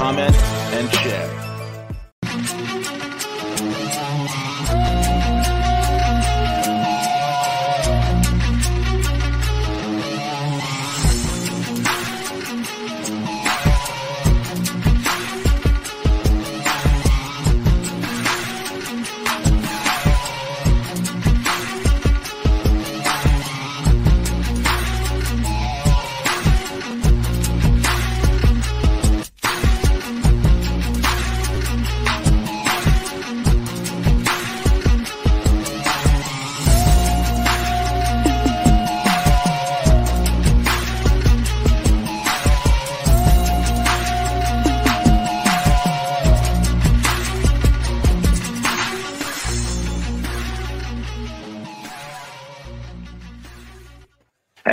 comment, and share.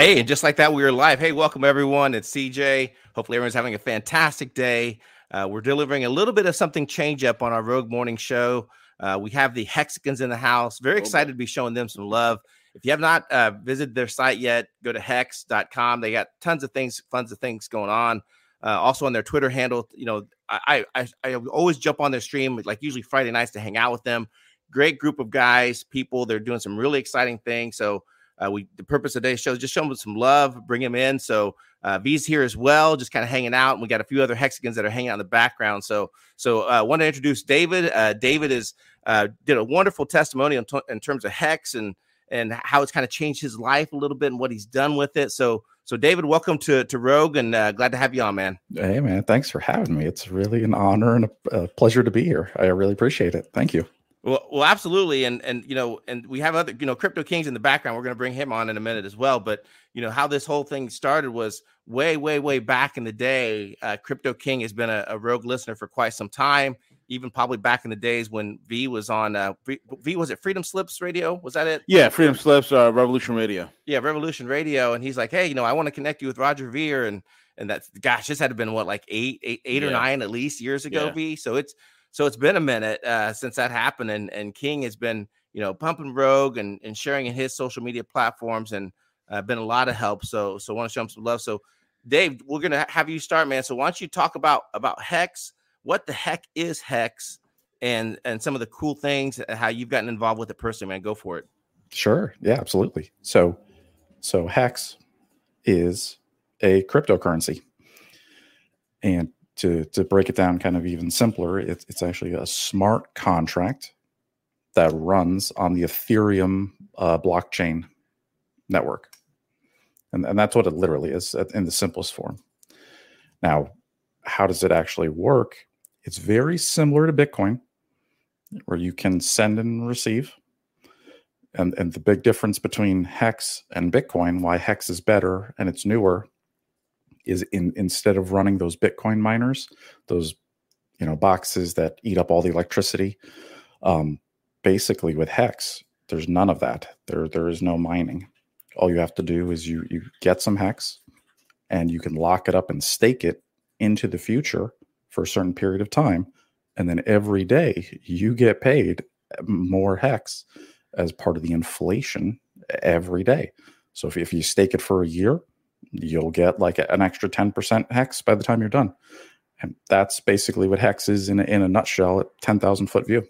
Hey, and just like that, we are live. Hey, welcome everyone. It's CJ. Hopefully, everyone's having a fantastic day. Uh, we're delivering a little bit of something change up on our Rogue Morning Show. Uh, we have the Hexicans in the house. Very excited to be showing them some love. If you have not uh, visited their site yet, go to hex.com. They got tons of things, tons of things going on. Uh, also on their Twitter handle, you know, I, I I always jump on their stream, like usually Friday nights, to hang out with them. Great group of guys, people. They're doing some really exciting things. So uh, we the purpose of today's show is just show them some love, bring him in. So uh, V's here as well, just kind of hanging out. And we got a few other hexicans that are hanging out in the background. So so I uh, want to introduce David. Uh, David is uh, did a wonderful testimony in, t- in terms of Hex and and how it's kind of changed his life a little bit and what he's done with it. So so David, welcome to to Rogue and uh, glad to have you on, man. Hey man, thanks for having me. It's really an honor and a, a pleasure to be here. I really appreciate it. Thank you. Well, well, absolutely, and and you know, and we have other, you know, Crypto Kings in the background. We're going to bring him on in a minute as well. But you know, how this whole thing started was way, way, way back in the day. Uh, Crypto King has been a, a, rogue listener for quite some time, even probably back in the days when V was on. Uh, v, was it Freedom Slips Radio? Was that it? Yeah, Freedom Slips, uh, Revolution Radio. Yeah, Revolution Radio, and he's like, hey, you know, I want to connect you with Roger Ver, and and that's gosh, this had to been what like eight, eight, eight yeah. or nine at least years ago, yeah. V. So it's so it's been a minute uh, since that happened, and and King has been you know pumping Rogue and and sharing in his social media platforms, and uh, been a lot of help. So so want to show him some love. So Dave, we're gonna have you start, man. So why don't you talk about about Hex? What the heck is Hex? And and some of the cool things, uh, how you've gotten involved with it personally, man. Go for it. Sure. Yeah, absolutely. So so Hex is a cryptocurrency. And to to break it down kind of even simpler, it's it's actually a smart contract that runs on the Ethereum uh, blockchain network, and and that's what it literally is in the simplest form. Now, how does it actually work? It's very similar to Bitcoin, where you can send and receive. And, and the big difference between Hex and Bitcoin, why Hex is better and it's newer, is in instead of running those Bitcoin miners, those you know boxes that eat up all the electricity, um, basically with Hex, there's none of that. There there is no mining. All you have to do is you you get some Hex, and you can lock it up and stake it into the future for a certain period of time, and then every day you get paid more Hex as part of the inflation every day. So if, if you stake it for a year, you'll get like an extra 10% hex by the time you're done. And that's basically what hex is in a, in a nutshell at 10,000 foot view.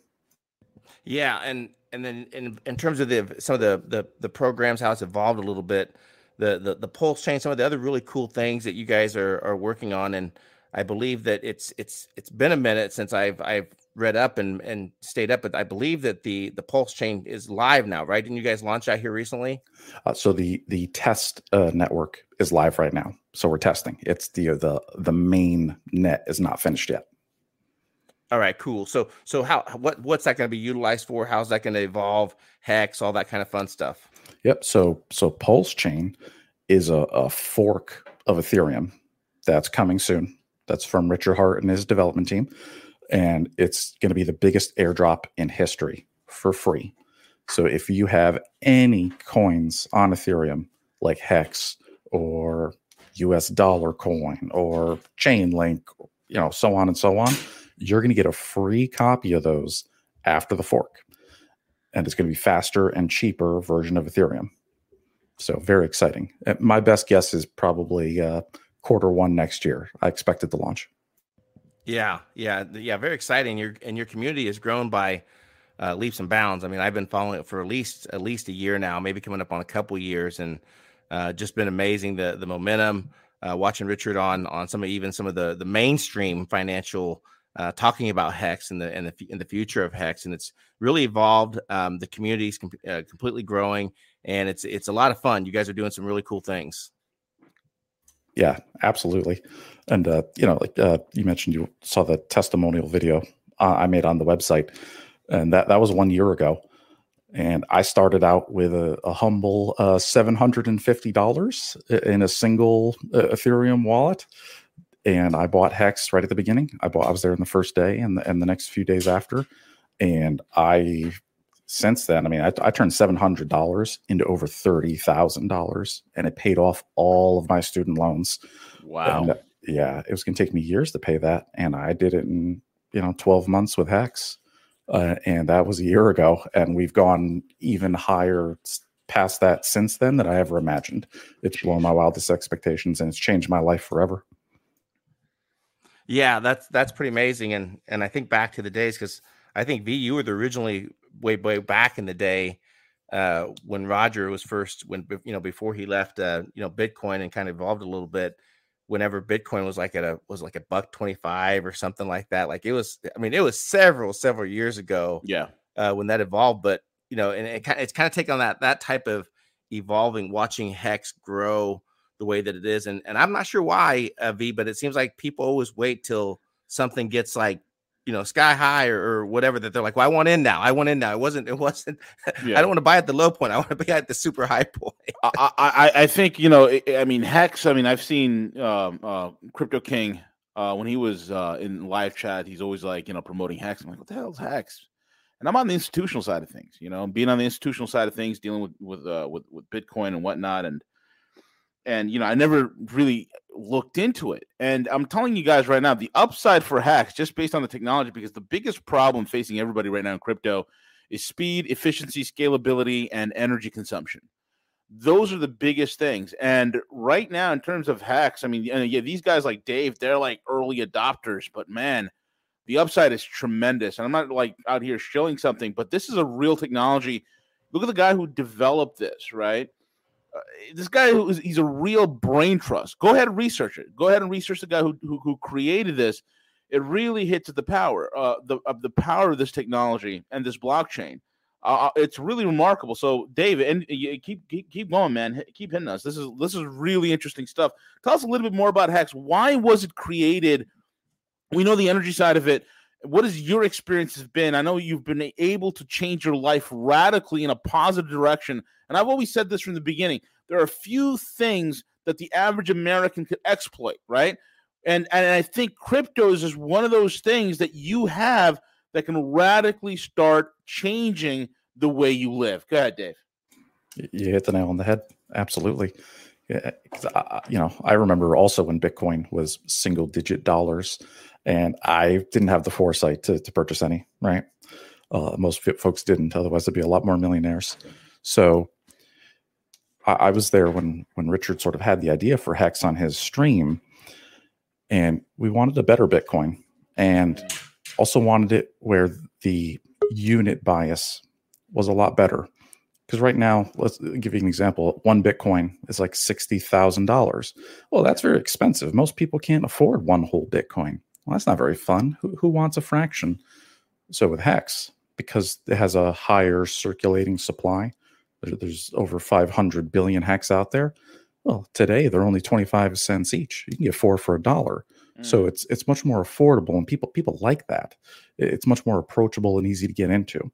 Yeah. And, and then in, in terms of the, some of the, the, the programs, how it's evolved a little bit, the, the, the pulse chain, some of the other really cool things that you guys are, are working on. And I believe that it's, it's, it's been a minute since I've, I've read up and and stayed up, but I believe that the the Pulse chain is live now, right? Didn't you guys launch out here recently? Uh, so the the test uh, network is live right now. So we're testing. It's the the the main net is not finished yet. All right, cool. So so how what what's that going to be utilized for? How's that going to evolve? Hex, all that kind of fun stuff. Yep. So so Pulse chain is a, a fork of Ethereum that's coming soon. That's from Richard Heart and his development team. And it's going to be the biggest airdrop in history for free. So if you have any coins on Ethereum, like Hex or US dollar coin or Chainlink, you know, so on and so on, you're going to get a free copy of those after the fork. And it's going to be faster and cheaper version of Ethereum. So very exciting. Uh, my best guess is probably uh, quarter one next year. I expect it to launch. Yeah, yeah, yeah. Very exciting. Your and your community has grown by uh, leaps and bounds. I mean, I've been following it for at least at least a year now, maybe coming up on a couple years, and uh, just been amazing. The the momentum. Uh, watching Richard on on some of even some of the the mainstream financial uh, talking about Hex and the and the in the future of Hex, and it's really evolved. Um, the community's com- uh, completely growing, and it's it's a lot of fun. You guys are doing some really cool things. Yeah, absolutely. And uh, you know, like uh, you mentioned, you saw the testimonial video uh, I made on the website, and that that was one year ago. And I started out with a, a humble uh, seven hundred and fifty dollars in a single uh, Ethereum wallet, and I bought Hex right at the beginning. I bought I was there in the first day and the, and the next few days after, and I since then, I mean, I, I turned seven hundred dollars into over thirty thousand dollars, and it paid off all of my student loans. Wow! And, uh, yeah, it was going to take me years to pay that, and I did it in you know twelve months with Hex, uh, and that was a year ago, and we've gone even higher past that since then that I ever imagined. It's blown my wildest expectations, and it's changed my life forever. Yeah, that's that's pretty amazing, and and I think back to the days because I think V, you were the originally way way back in the day uh, when Roger was first when you know before he left uh, you know Bitcoin and kind of evolved a little bit. Whenever Bitcoin was like at a was like a buck twenty five or something like that, like it was. I mean, it was several several years ago. Yeah, uh, when that evolved, but you know, and it, it's kind of taken on that that type of evolving, watching Hex grow the way that it is, and and I'm not sure why uh, V, but it seems like people always wait till something gets like you know sky high or, or, whatever that they're like well i want in now i want in now. It wasn't it wasn't yeah. i don't want to buy at the low point i want to be at the super high point. I, I, I think you know i mean hex i mean i've seen um, uh, crypto king uh, when he was uh, in live chat he's always like you know promoting hex. I'm like what the hell is hex? And i'm on the institutional side of things you know being on the institutional side of things dealing with with uh, with, with bitcoin and whatnot and and you know i never really looked into it. And i'm telling you guys right now the upside for hex, just based on the technology because the biggest problem facing everybody right now in crypto is speed efficiency scalability and energy consumption. Those are the biggest things. And right now in terms of hex, i mean yeah these guys like dave they're like early adopters but man the upside is tremendous. And i'm not like out here showing something but this is a real technology. Look at the guy who developed this right this guy who's he's a real brain trust. Go ahead and research it. Go ahead and research the guy who who, who created this. It really hits the power, uh, the of the power of this technology and this blockchain. Uh, uh it's really remarkable. So, David, and you keep, keep keep going, man. Keep hitting us. This is this is really interesting stuff. Tell us a little bit more about Hex. Why was it created? We know the energy side of it. What has your experience been? I know you've been able to change your life radically in a positive direction and I've always said this from the beginning there are a few things that the average American could exploit, right? And, and I think cryptos is one of those things that you have that can radically start changing the way you live. Go ahead, Dave. You hit the nail on the head. Absolutely. Yeah, I, you know, I remember also when Bitcoin was single digit dollars, and I didn't have the foresight to, to purchase any. Right, uh, most folks didn't. Otherwise, there'd be a lot more millionaires. So I, I was there when when Richard sort of had the idea for Hex on his stream, and we wanted a better Bitcoin, and also wanted it where the unit bias was a lot better. Because right now, let's give you an example. One Bitcoin is like sixty thousand dollars. Well, that's very expensive. Most people can't afford one whole Bitcoin. Well, that's not very fun. Who, who wants a fraction? So with Hex, because it has a higher circulating supply, there's over 500 billion hex out there. Well, today they're only 25 cents each. You can get four for a dollar. Mm. So it's it's much more affordable, and people people like that. It's much more approachable and easy to get into.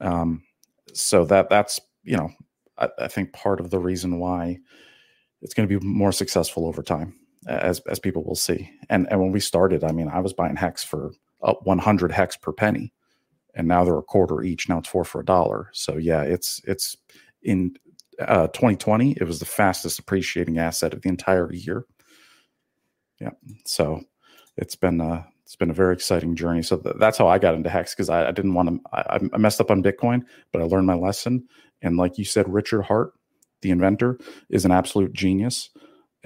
Um, so that that's you know I, I think part of the reason why it's going to be more successful over time. As as people will see. And and when we started, I mean, I was buying hex for up 100 hex per penny, and now they're a quarter each. Now it's four for a dollar. So yeah, it's it's in uh, 2020. It was the fastest appreciating asset of the entire year. Yeah, so it's been uh, it's been a very exciting journey. So th- that's how I got into hex because I, I, didn't want to. I, I messed up on Bitcoin, but I learned my lesson. And like you said, Richard Heart, the inventor, is an absolute genius.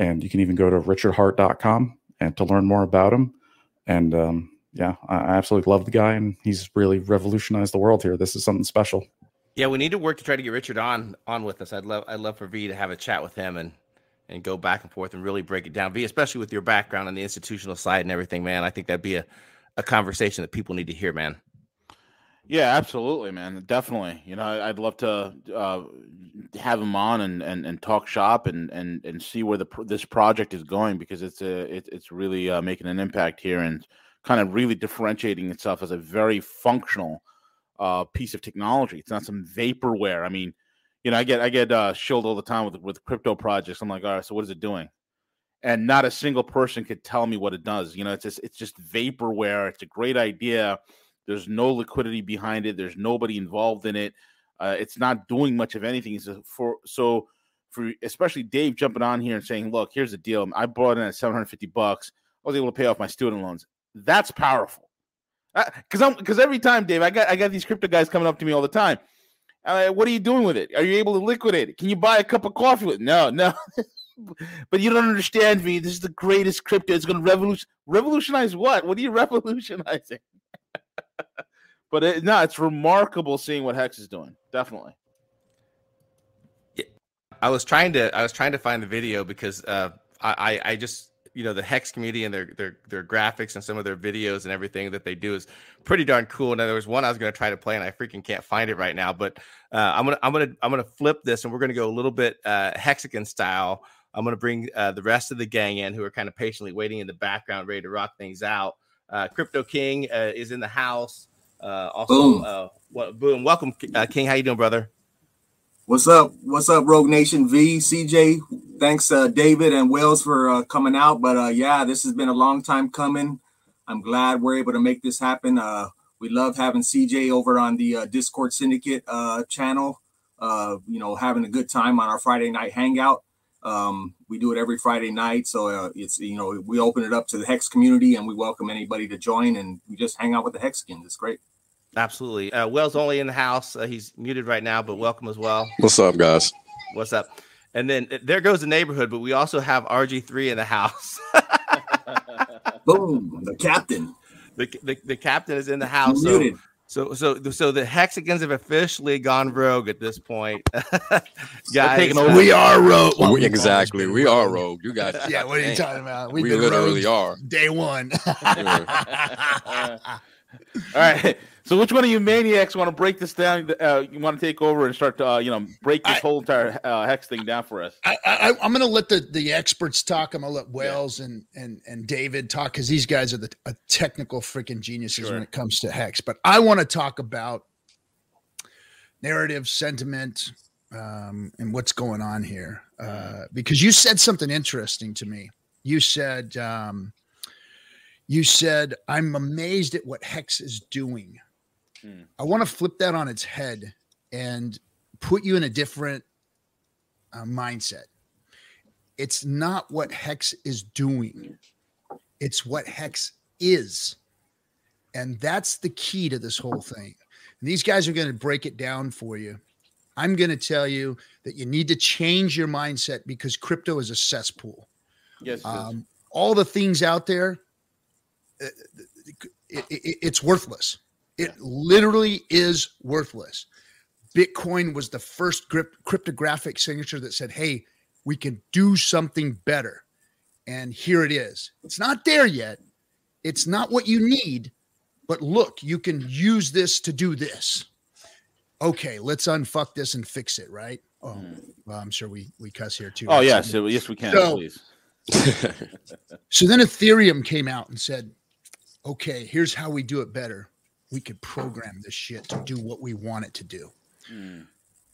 And you can even go to richardheart.com and to learn more about him. And um, yeah, I, I absolutely love the guy, and he's really revolutionized the world here. This is something special. Yeah, we need to work to try to get Richard on on with us. I'd love I'd love for V to have a chat with him and and go back and forth and really break it down. V, especially with your background on the institutional side and everything, man. I think that'd be a, a conversation that people need to hear, man. Yeah, absolutely, man. Definitely. You know, I'd love to uh, have him on and, and, and talk shop and, and, and see where the this project is going because it's a it, it's really uh, making an impact here and kind of really differentiating itself as a very functional uh, piece of technology. It's not some vaporware. I mean, you know, I get I get uh, shilled all the time with with crypto projects. I'm like, all right, so what is it doing? And not a single person could tell me what it does. You know, it's just it's just vaporware. It's a great idea. There's no liquidity behind it. There's nobody involved in it. Uh, it's not doing much of anything. So for so for especially Dave jumping on here and saying, "Look, here's the deal. I bought in at 750 bucks. I was able to pay off my student loans. That's powerful." Because uh, I'm because every time, Dave, I got I got these crypto guys coming up to me all the time. Uh, what are you doing with it? Are you able to liquidate it? Can you buy a cup of coffee with it? No, no. but you don't understand me. This is the greatest crypto. It's going to revolution revolutionize what? What are you revolutionizing? But it, no, it's remarkable seeing what Hex is doing. Definitely. Yeah, I was trying to I was trying to find the video because uh, I I just you know the hex community and their their their graphics and some of their videos and everything that they do is pretty darn cool. And there was one I was going to try to play and I freaking can't find it right now. But uh, I'm gonna I'm gonna I'm gonna flip this and we're gonna go a little bit uh, hexagon style. I'm gonna bring uh, the rest of the gang in who are kind of patiently waiting in the background, ready to rock things out. Uh, Crypto King uh, is in the house. Uh, also, boom. Uh, what, boom. Welcome, uh, King. How you doing, brother? What's up? What's up, Rogue Nation V, CJ? Thanks, uh, David and Wells, for uh, coming out. But uh, yeah, this has been a long time coming. I'm glad we're able to make this happen. Uh, we love having CJ over on the uh, Discord Syndicate uh, channel. Uh, you know, having a good time on our Friday night hangout. Um, we do it every Friday night, so uh, it's you know we open it up to the Hex community and we welcome anybody to join, and we just hang out with the Hexicans. It's great. Absolutely. Uh, Will's only in the house. Uh, he's muted right now, but welcome as well. What's up, guys? What's up? And then uh, there goes the neighborhood, but we also have RG3 in the house. Boom, the captain. The, the, the captain is in the house. So, so, so, so the hexicans have officially gone rogue at this point, guys. we are rogue. Well, we, exactly, we are rogue. You guys, yeah. What are you talking about? We've we literally are day one. All right. So, which one of you maniacs want to break this down? Uh, you want to take over and start to, uh, you know, break this I, whole entire uh, hex thing down for us? I, am going to let the, the experts talk. I'm going to let Wells yeah. and, and and David talk because these guys are the technical freaking geniuses sure. when it comes to hex. But I want to talk about narrative, sentiment, um, and what's going on here uh, because you said something interesting to me. You said. Um, you said, I'm amazed at what Hex is doing. Hmm. I want to flip that on its head and put you in a different uh, mindset. It's not what Hex is doing, it's what Hex is. And that's the key to this whole thing. And these guys are going to break it down for you. I'm going to tell you that you need to change your mindset because crypto is a cesspool. Yes. Um, all the things out there, it, it, it's worthless. It literally is worthless. Bitcoin was the first cryptographic signature that said, hey, we can do something better. And here it is. It's not there yet. It's not what you need, but look, you can use this to do this. Okay, let's unfuck this and fix it, right? Oh, hmm. well, I'm sure we we cuss here too. Oh yes, yes we can. So, please. so then Ethereum came out and said, "Okay, here's how we do it better we could program this shit to do what we want it to do. Mm.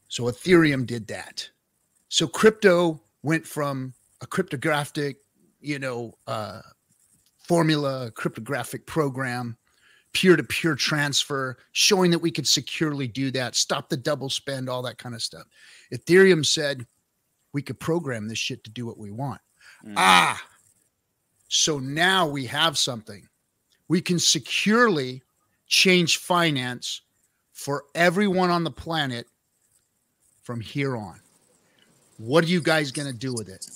So Ethereum did that. So crypto went from a cryptographic you know, uh, formula, cryptographic program, peer to peer transfer, showing that we could securely do that, stop the double spend, all that kind of stuff. Ethereum said we could program this shit to do what we want. Mm. Ah, so now we have something. We can securely change finance for everyone on the planet from here on. What are you guys going to do with it?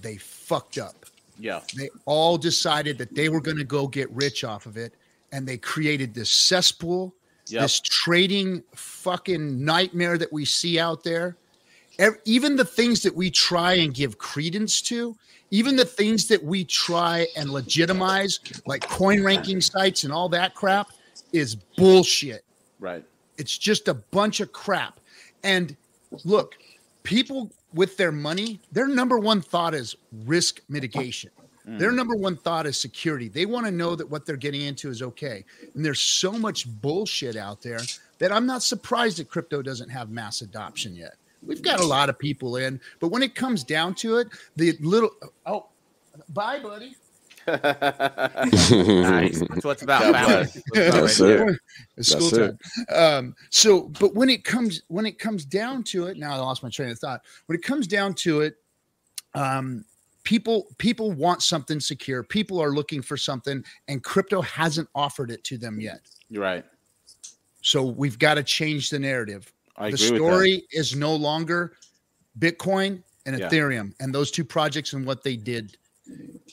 They fucked up. Yeah. They all decided that they were going to go get rich off of it. And they created this cesspool, yep. this trading fucking nightmare that we see out there. Even the things that we try and give credence to, even the things that we try and legitimize, like coin ranking sites and all that crap, is bullshit. Right. It's just a bunch of crap. And look, people with their money, their number one thought is risk mitigation. Mm. Their number one thought is security. They want to know that what they're getting into is okay. And there's so much bullshit out there that I'm not surprised that crypto doesn't have mass adoption yet. We've got a lot of people in, but when it comes down to it, the little oh, bye, buddy nice. That's what it's about. Balance. That's it. It's school time. Um, so, but when it comes when it comes down to it, now I lost my train of thought. When it comes down to it, um, people people want something secure. People are looking for something, and crypto hasn't offered it to them yet. You're right. So we've got to change the narrative. I the story is no longer Bitcoin and yeah. Ethereum and those two projects and what they did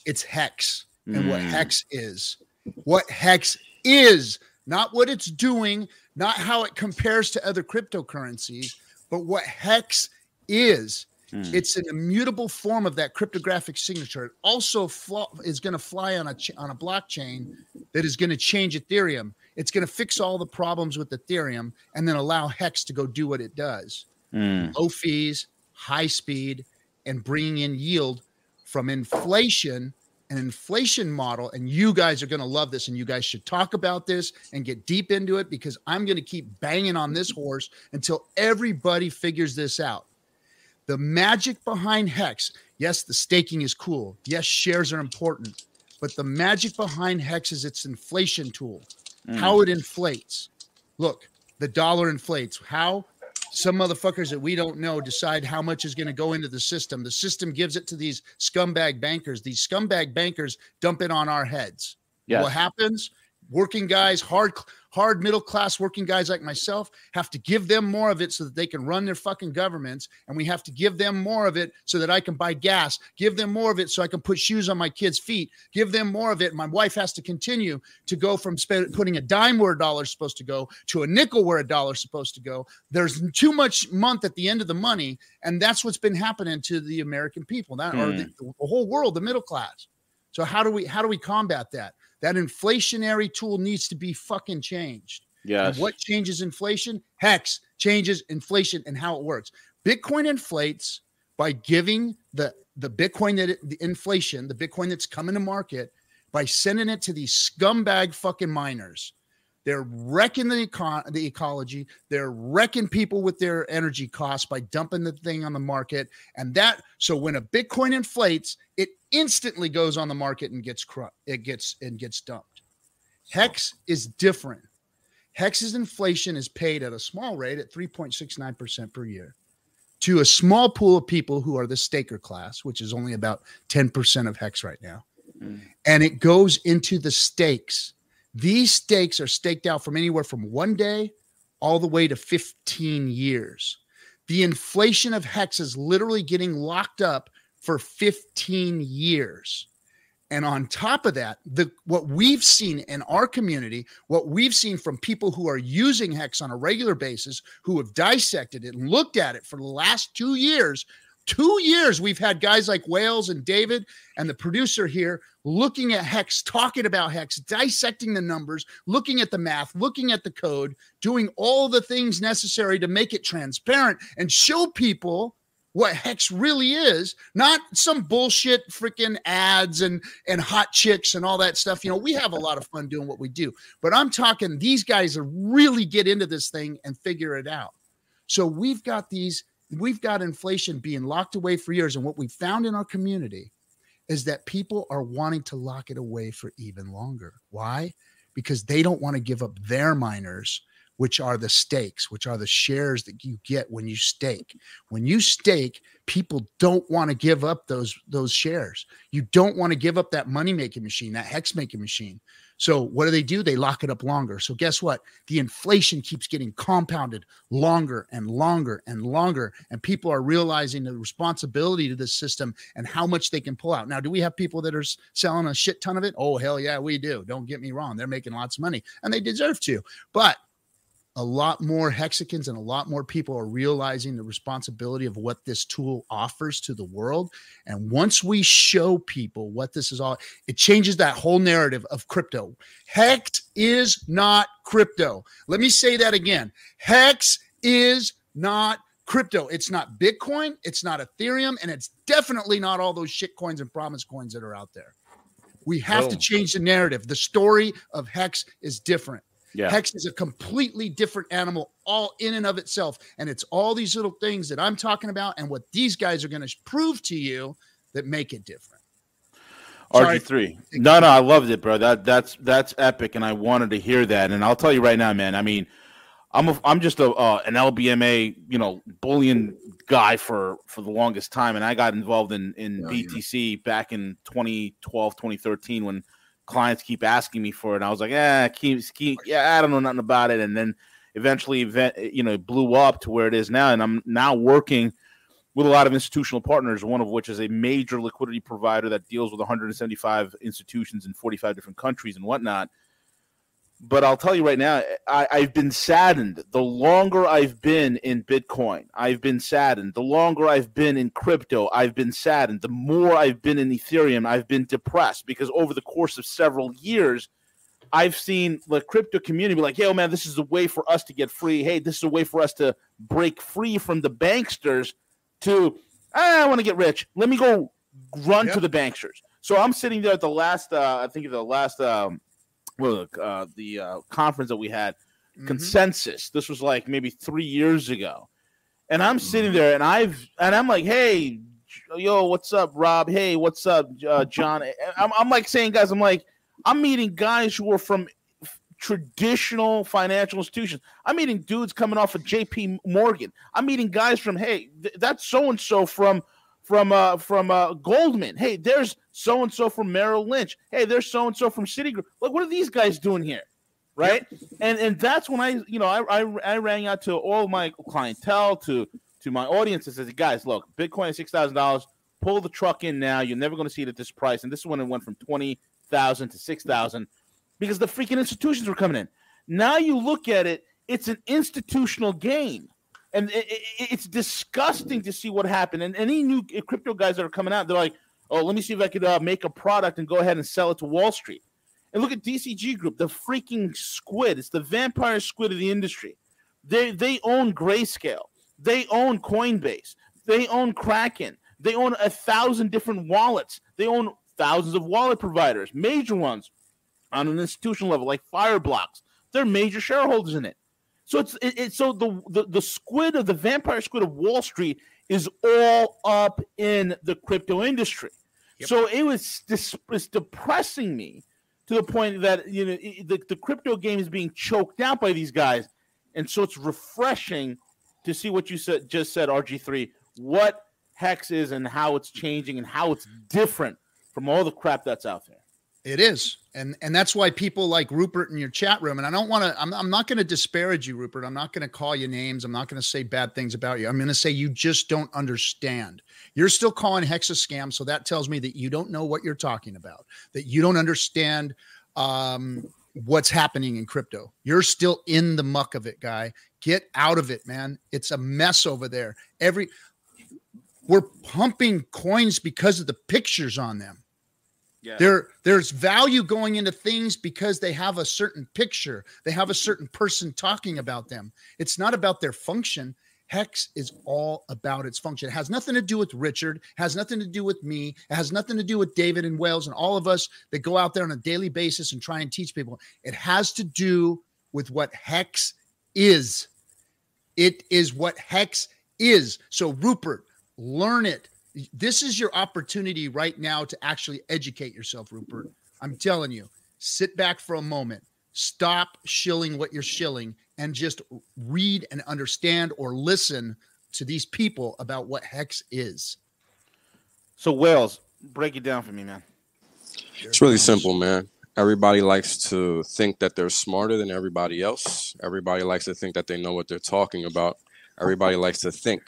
it's hex and mm. what hex is. What hex is, not what it's doing, not how it compares to other cryptocurrencies, but what hex is. Mm. It's an immutable form of that cryptographic signature. It also fl- is going to fly on a ch- on a blockchain that is going to change Ethereum. It's going to fix all the problems with Ethereum and then allow Hex to go do what it does. Mm. Low fees, high speed, and bringing in yield from inflation an inflation model and you guys are going to love this and you guys should talk about this and get deep into it because i'm going to keep banging on this horse until everybody figures this out the magic behind hex yes the staking is cool yes shares are important but the magic behind hex is its inflation tool mm. how it inflates look the dollar inflates how some motherfuckers that we don't know decide how much is going to go into the system. The system gives it to these scumbag bankers. These scumbag bankers dump it on our heads. Yes. What happens? Working guys, hard hard middle class working guys like myself have to give them more of it so that they can run their fucking governments. And we have to give them more of it so that I can buy gas give them more of it so I can put shoes on my kids feet give them more of it. My wife has to continue to go from spend, putting a dime where a dollar's supposed to go to a nickel where a dollar's supposed to go. There's too much month at the end of the money. And that's what's been happening to the American people. That mm. or the, the whole world the middle class. So how do we how do we combat that that inflationary tool needs to be fucking changed. Yes. And what changes inflation? Hex changes inflation and how it works. Bitcoin inflates by giving the the Bitcoin that it, the inflation, the Bitcoin that's coming to market, by sending it to these scumbag fucking miners they're wrecking the, econ- the ecology. They're wrecking people with their energy costs by dumping the thing on the market. And that, so when a Bitcoin inflates, it instantly goes on the market and gets cru- it gets and gets dumped. Hex is different. Hex's inflation is paid at a small rate at 3.69% per year to a small pool of people who are the staker class, which is only about 10% of Hex right now. Mm. And it goes into the stakes these stakes are staked out from anywhere from one day all the way to 15 years. The inflation of Hex is literally getting locked up for 15 years. And on top of that, the what we've seen in our community, what we've seen from people who are using Hex on a regular basis, who have dissected it and looked at it for the last two years, two years we've had guys like Wales and David and the producer here looking at Hex, talking about Hex, dissecting the numbers, looking at the math, looking at the code, doing all the things necessary to make it transparent and show people what Hex really is, not some bullshit freaking ads and and hot chicks and all that stuff. You know, we have a lot of fun doing what we do, but I'm talking these guys are really get into this thing and figure it out. So we've got these we've got inflation being locked away for years. And what we found in our community is that people are wanting to lock it away for even longer. Why? Because they don't want to give up their miners which are the stakes, which are the shares that you get when you stake. When you stake, people don't want to give up those those shares. You don't want to give up that money making machine, that hex making machine. So what do they do? They lock it up longer. So guess what? The inflation keeps getting compounded longer and longer and longer and people are realizing the responsibility to this system and how much they can pull out. Now, do we have people that are selling a shit ton of it? Oh hell yeah, we do. Don't get me wrong. They're making lots of money and they deserve to. But a lot more hexicans and a lot more people are realizing the responsibility of what this tool offers to the world. And once we show people what this is all, it changes that whole narrative of crypto. Hex is not crypto. Let me say that again. Hex is not crypto. It's not Bitcoin, it's not Ethereum, and it's definitely not all those shit coins and promise coins that are out there. We have to change the narrative. The story of Hex is different. Yeah. Hex is a completely different animal, all in and of itself. And it's all these little things that I'm talking about and what these guys are going to prove to you that make it different. RG three. No, no, I loved it, bro. That that's that's epic, and I wanted to hear that. And I'll tell you right now, man. I mean, I'm a, I'm just a uh, an LBMA, you know, bullion guy for for the longest time, and I got involved in in oh, BTC yeah. back in 2012, 2013 when clients keep asking me for it. And I was like, yeah, keep, keep, yeah, I don't know nothing about it. And then eventually, you know, it blew up to where it is now. And I'm now working with a lot of institutional partners, one of which is a major liquidity provider that deals with 175 institutions in 45 different countries and whatnot. But I'll tell you right now, I, I've been saddened. The longer I've been in Bitcoin, I've been saddened. The longer I've been in crypto, I've been saddened. The more I've been in Ethereum, I've been depressed because over the course of several years, I've seen the crypto community be like, "Yo, man, this is a way for us to get free. Hey, this is a way for us to break free from the banksters." To ah, I want to get rich. Let me go run yep. to the banksters. So I'm sitting there at the last, uh, I think the last um, well, uh, the uh, conference that we had, mm-hmm. consensus. This was like maybe three years ago, and I'm sitting mm-hmm. there and I've and I'm like, hey, yo, what's up, Rob? Hey, what's up, uh, John? I'm, I'm like saying, guys, I'm like, I'm meeting guys who are from traditional financial institutions. I'm meeting dudes coming off of J.P. Morgan. I'm meeting guys from, hey, th- that's so and so from from uh from uh Goldman. Hey, there's so and so from Merrill Lynch. Hey, there's so and so from Citigroup. Look, what are these guys doing here? Right? Yep. And and that's when I, you know, I, I I rang out to all my clientele, to to my audience and said, guys, look, Bitcoin is six thousand dollars. Pull the truck in now. You're never going to see it at this price. And this is when it went from twenty thousand to six thousand because the freaking institutions were coming in. Now you look at it, it's an institutional game and it, it, it's disgusting to see what happened. And any new crypto guys that are coming out, they're like, "Oh, let me see if I could uh, make a product and go ahead and sell it to Wall Street." And look at DCG Group, the freaking squid. It's the vampire squid of the industry. They they own Grayscale. They own Coinbase. They own Kraken. They own a thousand different wallets. They own thousands of wallet providers, major ones on an institutional level, like Fireblocks. They're major shareholders in it. So it's it, it, so the, the the squid of the vampire squid of Wall Street is all up in the crypto industry. Yep. So it was this it's depressing me to the point that you know the, the crypto game is being choked out by these guys, and so it's refreshing to see what you said just said RG three what hex is and how it's changing and how it's different from all the crap that's out there. It is. And and that's why people like Rupert in your chat room. And I don't want to, I'm, I'm not going to disparage you, Rupert. I'm not going to call you names. I'm not going to say bad things about you. I'm going to say you just don't understand. You're still calling Hex a scam. So that tells me that you don't know what you're talking about, that you don't understand um, what's happening in crypto. You're still in the muck of it, guy. Get out of it, man. It's a mess over there. Every we're pumping coins because of the pictures on them. There, there's value going into things because they have a certain picture. They have a certain person talking about them. It's not about their function. Hex is all about its function. It has nothing to do with Richard, has nothing to do with me, it has nothing to do with David and Wales and all of us that go out there on a daily basis and try and teach people. It has to do with what Hex is. It is what Hex is. So, Rupert, learn it, This is your opportunity right now to actually educate yourself, Rupert. I'm telling you, sit back for a moment, stop shilling what you're shilling, and just read and understand or listen to these people about what hex is. So Wells, break it down for me, man. It's really simple, man. Everybody likes to think that they're smarter than everybody else. Everybody likes to think that they know what they're talking about. Everybody likes to think,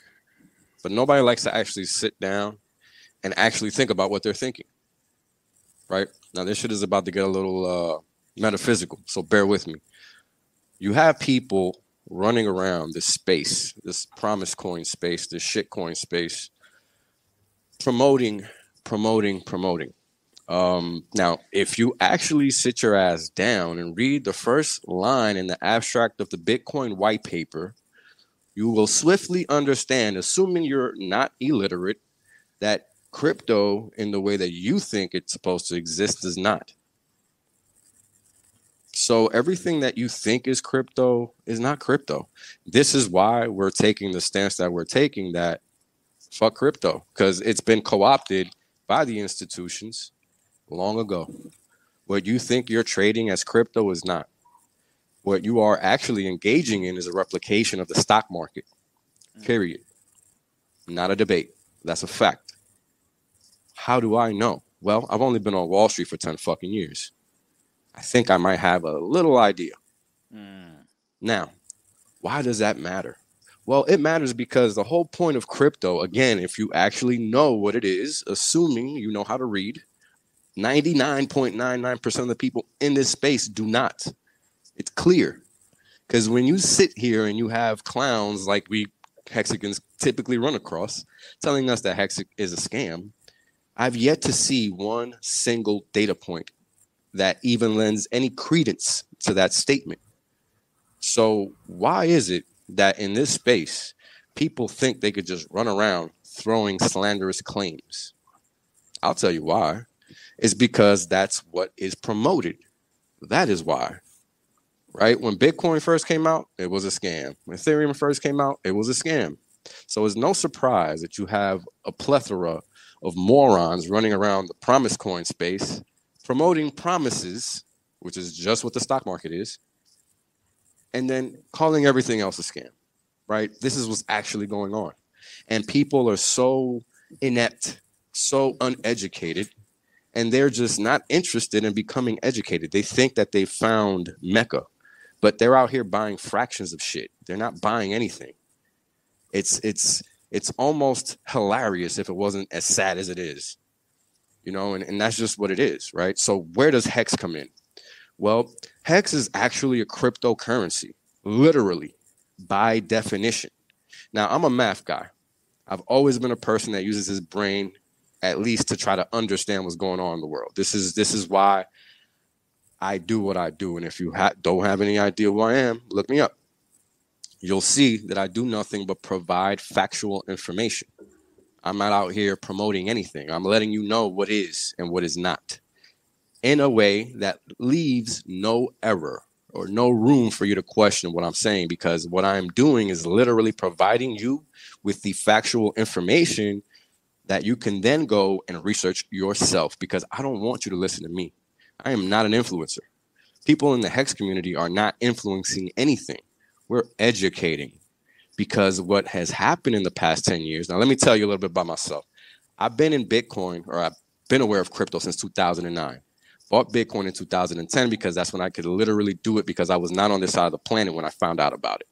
but nobody likes to actually sit down and actually think about what they're thinking. Right now, this shit is about to get a little uh, metaphysical, so bear with me. You have people running around this space, this promise coin space, this shit coin space, promoting, promoting, promoting. Um, now, if you actually sit your ass down and read the first line in the abstract of the Bitcoin white paper, you will swiftly understand, assuming you're not illiterate, that crypto, in the way that you think it's supposed to exist, does not. So everything that you think is crypto is not crypto. This is why we're taking the stance that we're taking that fuck crypto because it's been co-opted by the institutions long ago. What you think you're trading as crypto is not. What you are actually engaging in is a replication of the stock market. Period. Not a debate. That's a fact. How do I know? Well, I've only been on Wall Street for 10 fucking years. I think I might have a little idea. Mm. Now, why does that matter? Well, it matters because the whole point of crypto, again, if you actually know what it is, assuming you know how to read, 99.99% of the people in this space do not. It's clear. Because when you sit here and you have clowns like we Hexicans typically run across telling us that Hex is a scam, I've yet to see one single data point that even lends any credence to that statement. So, why is it that in this space, people think they could just run around throwing slanderous claims? I'll tell you why. It's because that's what is promoted. That is why. Right? When Bitcoin first came out, it was a scam. When Ethereum first came out, it was a scam. So it's no surprise that you have a plethora of morons running around the promise coin space promoting promises, which is just what the stock market is, and then calling everything else a scam, right? This is what's actually going on. And people are so inept, so uneducated, and they're just not interested in becoming educated. They think that they found Mecca, but they're out here buying fractions of shit. They're not buying anything. It's it's it's almost hilarious if it wasn't as sad as it is you know, and, and that's just what it is, right? So where does Hex come in? Well, Hex is actually a cryptocurrency, literally by definition. Now, I'm a math guy. I've always been a person that uses his brain at least to try to understand what's going on in the world. This is this is why I do what I do. And if you ha- don't have any idea who I am, look me up. You'll see that I do nothing but provide factual information. I'm not out here promoting anything. I'm letting you know what is and what is not in a way that leaves no error or no room for you to question what I'm saying because what I'm doing is literally providing you with the factual information that you can then go and research yourself because I don't want you to listen to me. I am not an influencer. People in the Hex community are not influencing anything. We're educating because what has happened in the past 10 years. Now, let me tell you a little bit about myself. I've been in Bitcoin or I've been aware of crypto since 2009. Bought Bitcoin in 2010 because that's when I could literally do it because I was not on this side of the planet when I found out about it.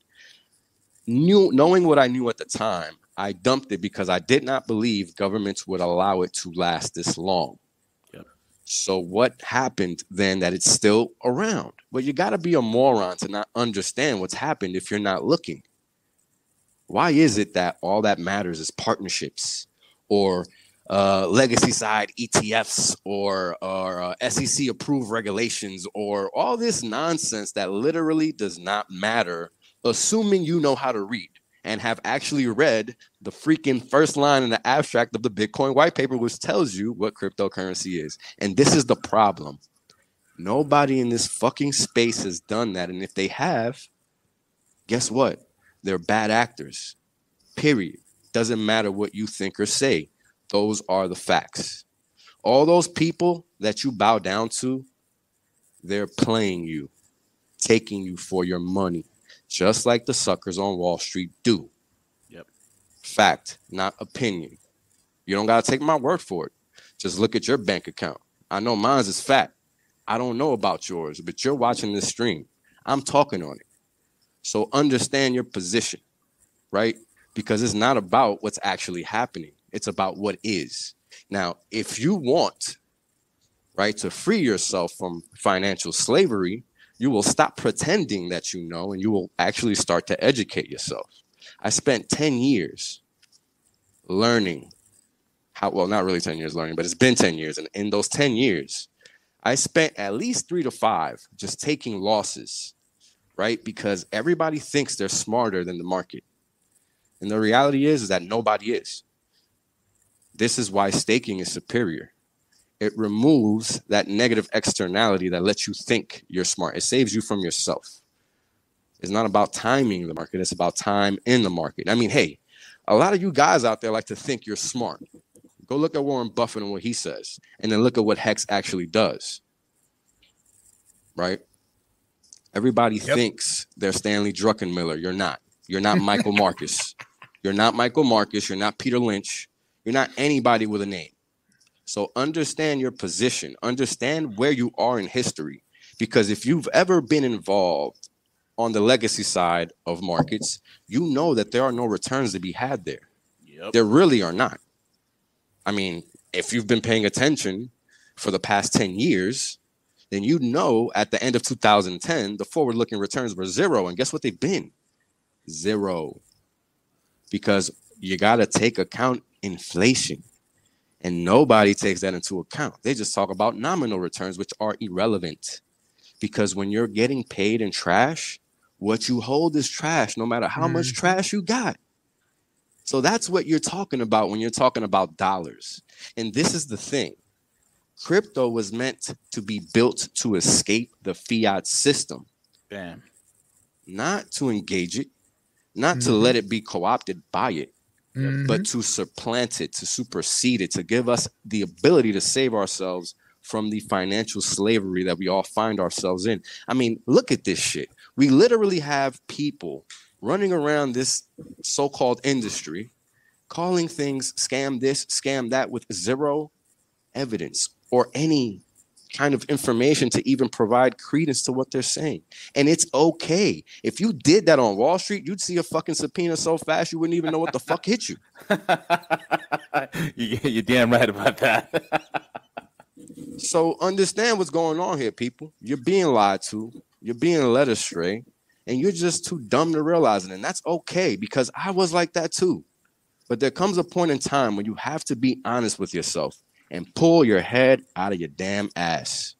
Knew, knowing what I knew at the time, I dumped it because I did not believe governments would allow it to last this long. So what happened then that it's still around? Well, you got to be a moron to not understand what's happened if you're not looking why is it that all that matters is partnerships or uh, legacy side ETFs or or uh, SEC approved regulations or all this nonsense that literally does not matter, assuming you know how to read and have actually read the freaking first line in the abstract of the Bitcoin white paper, which tells you what cryptocurrency is. And this is the problem. Nobody in this fucking space has done that. And if they have, guess what? They're bad actors. Period. Doesn't matter what you think or say. Those are the facts. All those people that you bow down to, they're playing you, taking you for your money, just like the suckers on Wall Street do. Yep. Fact, not opinion. You don't got to take my word for it. Just look at your bank account. I know mine's is fat. I don't know about yours, but you're watching this stream. I'm talking on it. So understand your position, right? Because it's not about what's actually happening, it's about what is. Now, if you want, right, to free yourself from financial slavery, you will stop pretending that you know and you will actually start to educate yourself. I spent 10 years learning how, well, not really 10 years learning, but it's been 10 years. And in those 10 years, I spent at least three to five just taking losses, right? Because everybody thinks they're smarter than the market. And the reality is, is that nobody is. This is why staking is superior. It removes that negative externality that lets you think you're smart. It saves you from yourself. It's not about timing the market, it's about time in the market. I mean, hey, a lot of you guys out there like to think you're smart. Go look at Warren Buffett and what he says, and then look at what Hex actually does. Right? Everybody Yep. thinks they're Stanley Druckenmiller. You're not. You're not Michael Marcus. You're not Michael Marcus. You're not Peter Lynch. You're not anybody with a name. So understand your position. Understand where you are in history. Because if you've ever been involved on the legacy side of markets, you know that there are no returns to be had there. Yep. There really are not. I mean, if you've been paying attention for the past 10 years, then you know at the end of 2010, the forward looking returns were zero. And guess what they've been? Zero. Because you got to take account inflation. And nobody takes that into account. They just talk about nominal returns, which are irrelevant. Because when you're getting paid in trash, what you hold is trash, no matter how much Mhm. trash you got. So that's what you're talking about when you're talking about dollars. And this is the thing crypto was meant to be built to escape the fiat system, Bam. not to engage it, not to Mhm. let it be co opted by it, Mhm. but to supplant it, to supersede it, to give us the ability to save ourselves from the financial slavery that we all find ourselves in. I mean, look at this shit. We literally have people running around this so called industry calling things scam this, scam that with zero evidence or any kind of information to even provide credence to what they're saying. And it's okay. If you did that on Wall Street, you'd see a fucking subpoena so fast you wouldn't even know what the fuck hit you. you, you're damn right about that. So understand what's going on here, people. You're being lied to, you're being led astray, and you're just too dumb to realize it. And that's okay because I was like that too. But there comes a point in time when you have to be honest with yourself and pull your head out of your damn ass.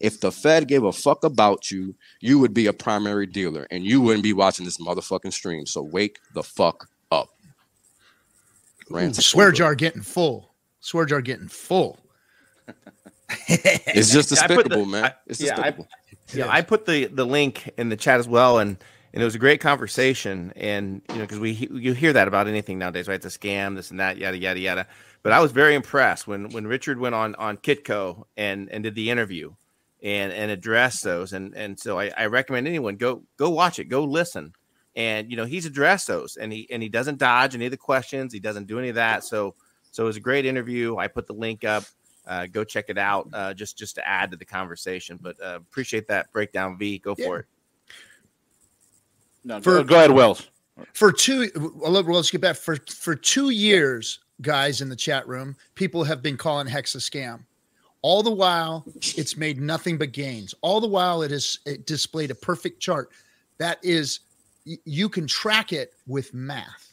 If the Fed gave a fuck about you, you would be a primary dealer and you wouldn't be watching this motherfucking stream. So wake the fuck up. Ooh, swear over. jar getting full. Swear jar getting full. It's just I put the- despicable, man. I- It's yeah, I- despicable. yeah, I put the the link in the chat as well, and and it was a great conversation. And you know, because we you hear that about anything nowadays, right? It's a scam, this and that, yada yada yada. But I was very impressed when when Richard went on on Kitco and and did the interview and and addressed those. And and so I, I recommend anyone go go watch it, go listen. And you know, he's addressed those, and he and he doesn't dodge any of the questions. He doesn't do any of that. So so it was a great interview. I put the link up. Uh, go check it out uh, just just to add to the conversation. But uh, appreciate that breakdown, V. Go Yeah. for it. No, For- go, go ahead, Wells. for two well, let- well, let's get back for for two years guys in the chat room people have been calling hex a scam. All the while it's made nothing but gains. All the while it has it displayed a perfect chart. That is, you can track it with math.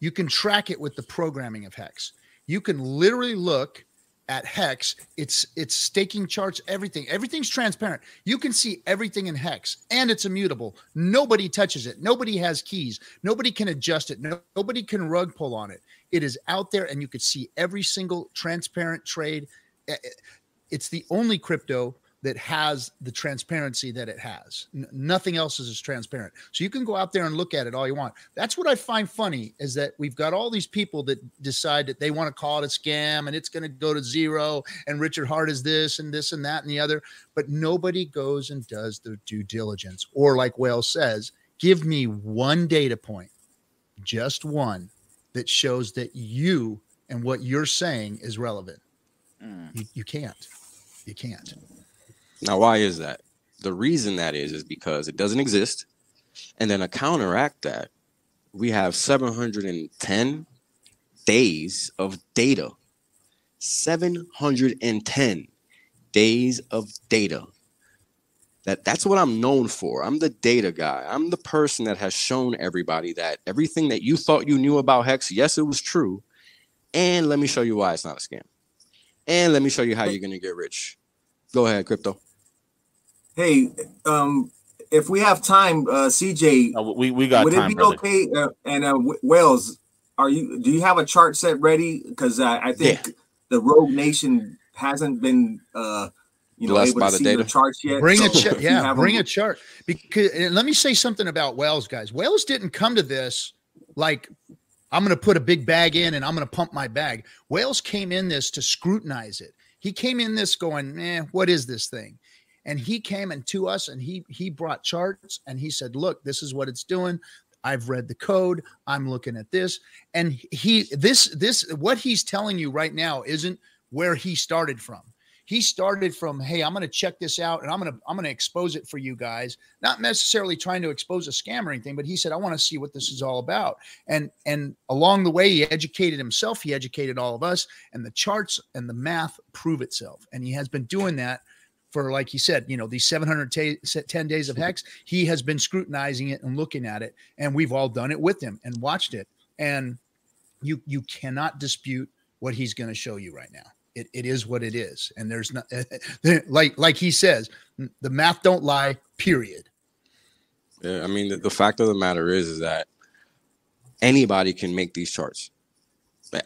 You can track it with the programming of hex. You can literally look at hex. It's it's staking charts everything. Everything's transparent. You can see everything in hex and it's immutable. Nobody touches it. Nobody has keys. Nobody can adjust it. No, nobody can rug pull on it it is out there and you could see every single transparent trade Eh, eh, it's the only crypto that has the transparency that it has. N- nothing else is as transparent. So you can go out there and look at it all you want. That's what I find funny is that we've got all these people that decide that they want to call it a scam and it's going to go to zero and Richard Heart is this and this and that and the other, but nobody goes and does their due diligence. Or like Wales says, give me one data point, just one that shows that you and what you're saying is relevant. Mm. You, you can't. You can't. Now, why is that? The reason that is is because it doesn't exist. And then to counteract that, we have 710 days of data. 710 days of data. That that's what I'm known for. I'm the data guy. I'm the person that has shown everybody that everything that you thought you knew about Hex, yes, it was true. And let me show you why it's not a scam. And let me show you how you're going to get rich. Go ahead, crypto. Hey, um, if we have time, uh, CJ, Uh, we we got would time, it be brother. okay? Uh, and uh, W- Wells, are you? Do you have a chart set ready? Because uh, I think the Rogue Nation hasn't been, uh, you know, Blessed able by to the see data? your charts yet. Bring a chart. Yeah, bring them- a chart. Because and let me say something about Wales, guys. Wales didn't come to this like I'm going to put a big bag in and I'm going to pump my bag. Wales came in this to scrutinize it. He came in this going, eh, what is this thing? And he came and to us and he he brought charts and he said, look, this is what it's doing. I've read the code. I'm looking at this. And he this this what he's telling you right now isn't where he started from. He started from, hey, I'm going to check this out and I'm going to I'm going to expose it for you guys. Not necessarily trying to expose a scam or anything, but he said, I want to see what this is all about. And and along the way, he educated himself. He educated all of us, and the charts and the math prove itself. And he has been doing that for, like he said, you know, these 710 days of hex. He has been scrutinizing it and looking at it, and we've all done it with him and watched it. And you you cannot dispute what he's going to show you right now. It, it is what it is, and there's not like like he says, the math don't lie. Period. Yeah, I mean, the, the fact of the matter is, is that anybody can make these charts.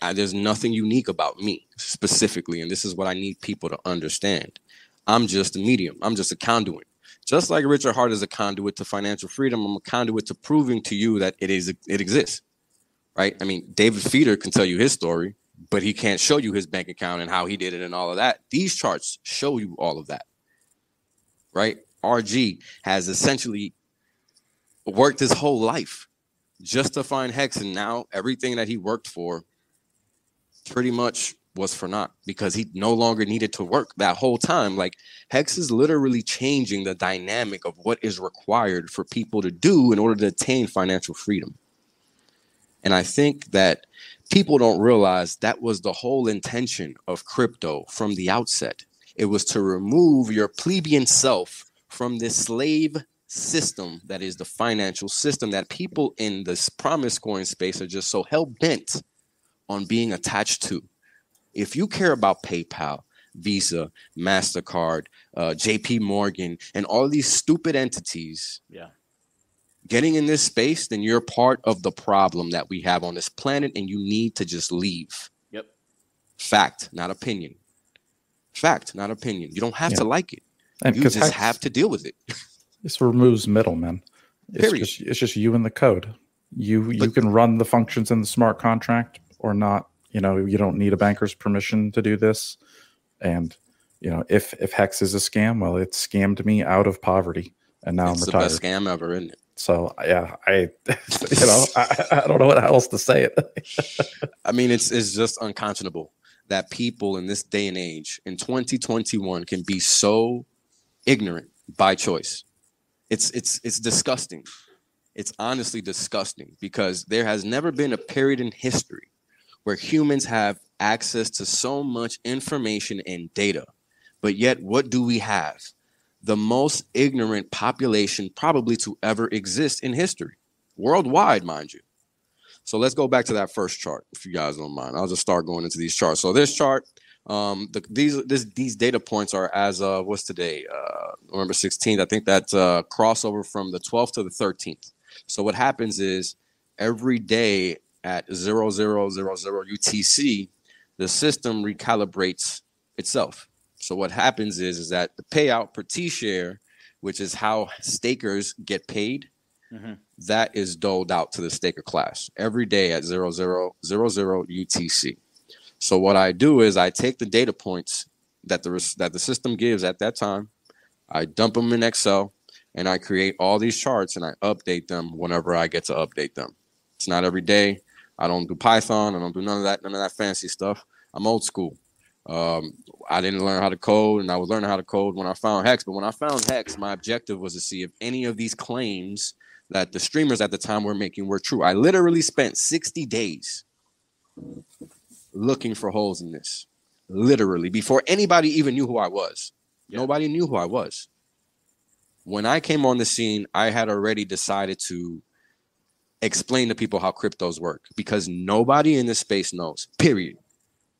I, there's nothing unique about me specifically, and this is what I need people to understand. I'm just a medium. I'm just a conduit. Just like Richard Heart is a conduit to financial freedom, I'm a conduit to proving to you that it is it exists. Right? I mean, David Feeder can tell you his story, but he can't show you his bank account and how he did it and all of that. These charts show you all of that. Right? RG has essentially worked his whole life just to find Hex, and now everything that he worked for pretty much was for naught because he no longer needed to work that whole time. Like Hex is literally changing the dynamic of what is required for people to do in order to attain financial freedom. And I think that people don't realize that was the whole intention of crypto from the outset. It was to remove your plebeian self from this slave system that is the financial system that people in this promise coin space are just so hell bent on being attached to. If you care about PayPal, Visa, MasterCard, uh, JP Morgan, and all these stupid entities Yeah. Getting in this space, then you're part of the problem that we have on this planet and you need to just leave. Yep. Fact, not opinion. Fact, not opinion. You don't have Yeah. to like it. And You because just have to deal with it. this removes middlemen. It's Period. just it's just you and the code. You you But- can run the functions in the smart contract or not. You know, you don't need a banker's permission to do this. And you know, if if Hex is a scam, well, it scammed me out of poverty, and now it's I'm the retired. best scam ever, isn't it? So yeah, I you know I, I don't know what else to say it. I mean, it's it's just unconscionable that people in this day and age in 2021 can be so ignorant by choice. It's it's it's disgusting. It's honestly disgusting because there has never been a period in history where humans have access to so much information and data. But yet what do we have? The most ignorant population probably to ever exist in history. Worldwide, mind you. So let's go back to that first chart, if you guys don't mind. I'll just start going into these charts. So this chart, um, the, these this, these data points are as of what's today, uh, November 16th. I think that's uh, crossover from the 12th to the 13th. So what happens is every day at 0000 UTC, the system recalibrates itself. So what happens is is that the payout per T share, which is how stakers get paid, Mhm. that is doled out to the staker class every day at zero zero zero zero UTC. So what I do is I take the data points that the res- that the system gives at that time, I dump them in Excel, and I create all these charts and I update them whenever I get to update them. It's not every day. I don't do Python. I don't do none of that. None of that fancy stuff. I'm old school. Um, I didn't learn how to code, and I was learning how to code when I found Hex. But when I found Hex, my objective was to see if any of these claims that the streamers at the time were making were true. I literally spent 60 days looking for holes in this, literally, before anybody even knew who I was. Nobody knew who I was. When I came on the scene, I had already decided to explain to people how cryptos work because nobody in this space knows, period.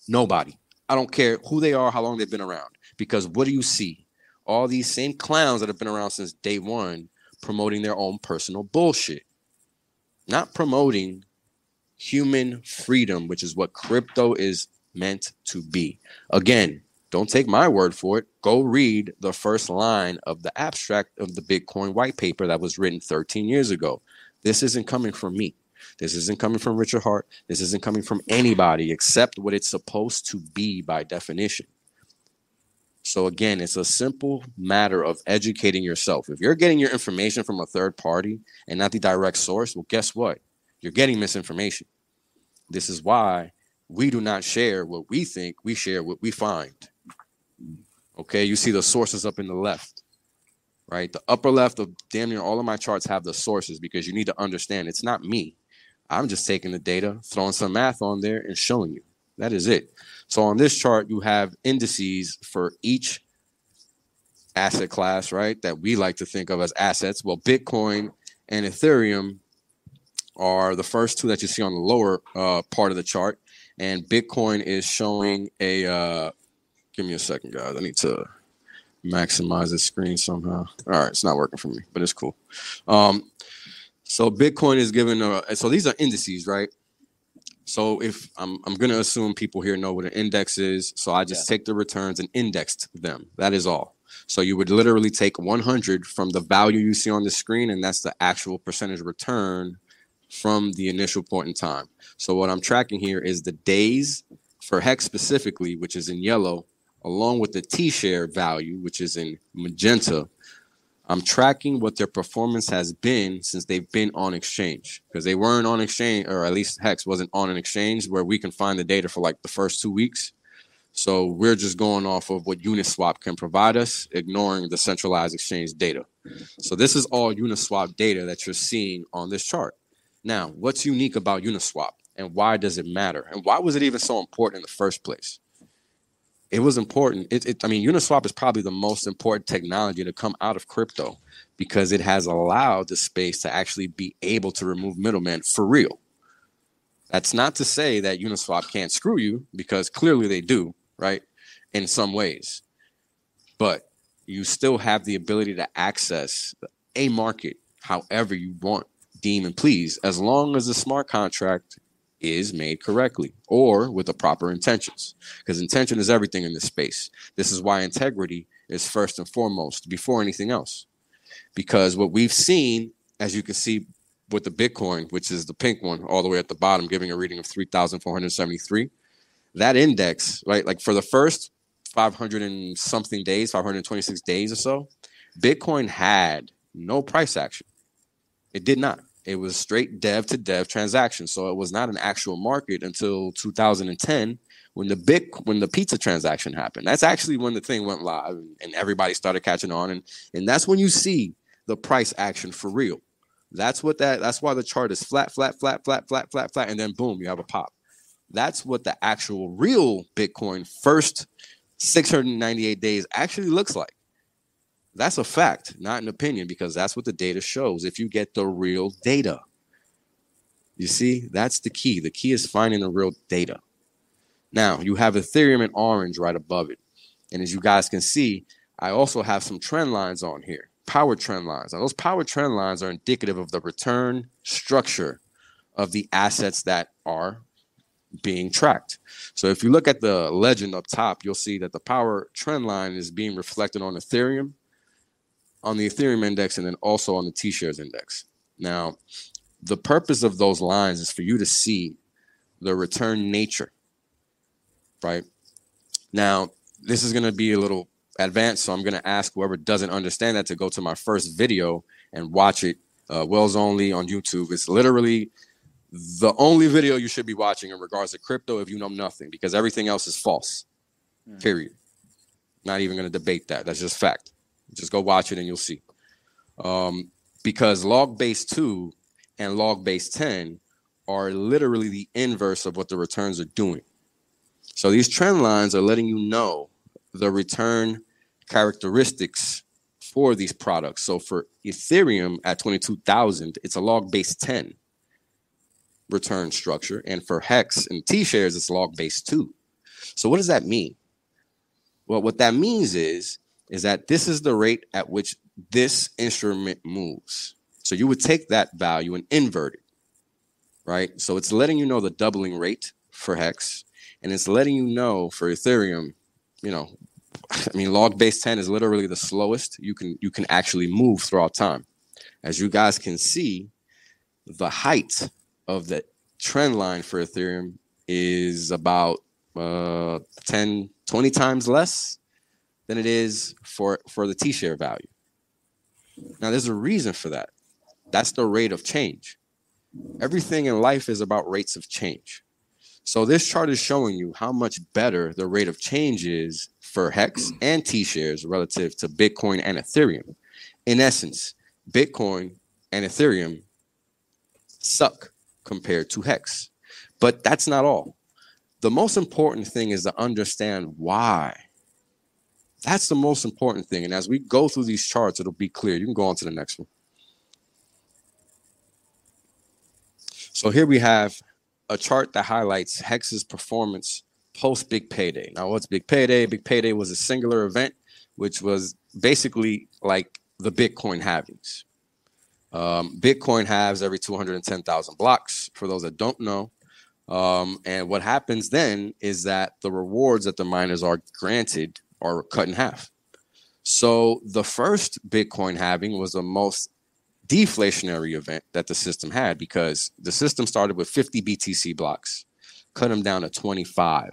Nobody. I don't care who they are, how long they've been around. Because what do you see? All these same clowns that have been around since day one promoting their own personal bullshit, not promoting human freedom, which is what crypto is meant to be. Again, don't take my word for it. Go read the first line of the abstract of the Bitcoin white paper that was written 13 years ago. This isn't coming from me. This isn't coming from Richard Heart. This isn't coming from anybody except what it's supposed to be by definition. So again, it's a simple matter of educating yourself. If you're getting your information from a third party and not the direct source, well, guess what? You're getting misinformation. This is why we do not share what we think, we share what we find. Okay, you see the sources up in the left, right? The upper left of damn near all of my charts have the sources because you need to understand it's not me. I'm just taking the data, throwing some math on there, and showing you. That is it. So on this chart, you have indices for each asset class, right? That we like to think of as assets. Well, Bitcoin and Ethereum are the first two that you see on the lower uh, part of the chart, and Bitcoin is showing a. Uh, give me a second, guys. I need to maximize the screen somehow. All right, it's not working for me, but it's cool. Um, so Bitcoin is given a. So these are indices, right? So if I'm, I'm going to assume people here know what an index is. So I just take the returns and indexed them. That is all. So you would literally take 100 from the value you see on the screen, and that's the actual percentage return from the initial point in time. So what I'm tracking here is the days for Hex specifically, which is in yellow, along with the T share value, which is in magenta. I'm tracking what their performance has been since they've been on exchange because they weren't on exchange, or at least Hex wasn't on an exchange where we can find the data for like the first two weeks. So we're just going off of what Uniswap can provide us, ignoring the centralized exchange data. So this is all Uniswap data that you're seeing on this chart. Now, what's unique about Uniswap and why does it matter? And why was it even so important in the first place? It was important. It, it, I mean, Uniswap is probably the most important technology to come out of crypto because it has allowed the space to actually be able to remove middlemen for real. That's not to say that Uniswap can't screw you because clearly they do, right? In some ways. But you still have the ability to access a market however you want, deem, and please, as long as the smart contract is made correctly or with the proper intentions. Because intention is everything in this space. This is why integrity is first and foremost before anything else. Because what we've seen, as you can see with the Bitcoin, which is the pink one all the way at the bottom, giving a reading of 3,473, that index, right? Like for the first 500 and something days, 526 days or so, Bitcoin had no price action. It did not. It was straight dev to dev transaction. So it was not an actual market until 2010 when the big when the pizza transaction happened. That's actually when the thing went live and everybody started catching on. And and that's when you see the price action for real. That's what that that's why the chart is flat, flat, flat, flat, flat, flat, flat, and then boom, you have a pop. That's what the actual real Bitcoin first 698 days actually looks like. That's a fact, not an opinion, because that's what the data shows. If you get the real data, you see, that's the key. The key is finding the real data. Now, you have Ethereum in orange right above it. And as you guys can see, I also have some trend lines on here, power trend lines. Now, those power trend lines are indicative of the return structure of the assets that are being tracked. So if you look at the legend up top, you'll see that the power trend line is being reflected on Ethereum, on the Ethereum index, and then also on the T shares index. Now, the purpose of those lines is for you to see the return nature, right? Now, this is going to be a little advanced, so I'm going to ask whoever doesn't understand that to go to my first video and watch it. Uh, Wells only on YouTube. It's literally the only video you should be watching in regards to crypto if you know nothing, because everything else is false. Mm. Period. Not even going to debate that. That's just fact. Just go watch it and you'll see. Um, because log base two and log base 10 are literally the inverse of what the returns are doing. So these trend lines are letting you know the return characteristics for these products. So for Ethereum at 22,000, it's a log base 10 return structure. And for Hex and T shares, it's log base 2. So what does that mean? Well, what that means is is that this is the rate at which this instrument moves. So you would take that value and invert it, right? So it's letting you know the doubling rate for Hex, and it's letting you know for Ethereum, you know, I mean, log base 10 is literally the slowest you can you can actually move throughout time. As you guys can see, the height of the trend line for Ethereum is about uh, 10, 20 times less than it is for, for the T share value. Now, there's a reason for that. That's the rate of change. Everything in life is about rates of change. So, this chart is showing you how much better the rate of change is for Hex and T shares relative to Bitcoin and Ethereum. In essence, Bitcoin and Ethereum suck compared to Hex. But that's not all. The most important thing is to understand why that's the most important thing. And as we go through these charts, it'll be clear. You can go on to the next one. So here we have a chart that highlights Hex's performance post Big Payday. Now, what's Big Payday? Big Payday was a singular event, which was basically like the Bitcoin halvings. Um, Bitcoin halves every 210,000 blocks, for those that don't know. Um, and what happens then is that the rewards that the miners are granted are cut in half. So the first Bitcoin halving was the most deflationary event that the system had because the system started with 50 BTC blocks, cut them down to 25.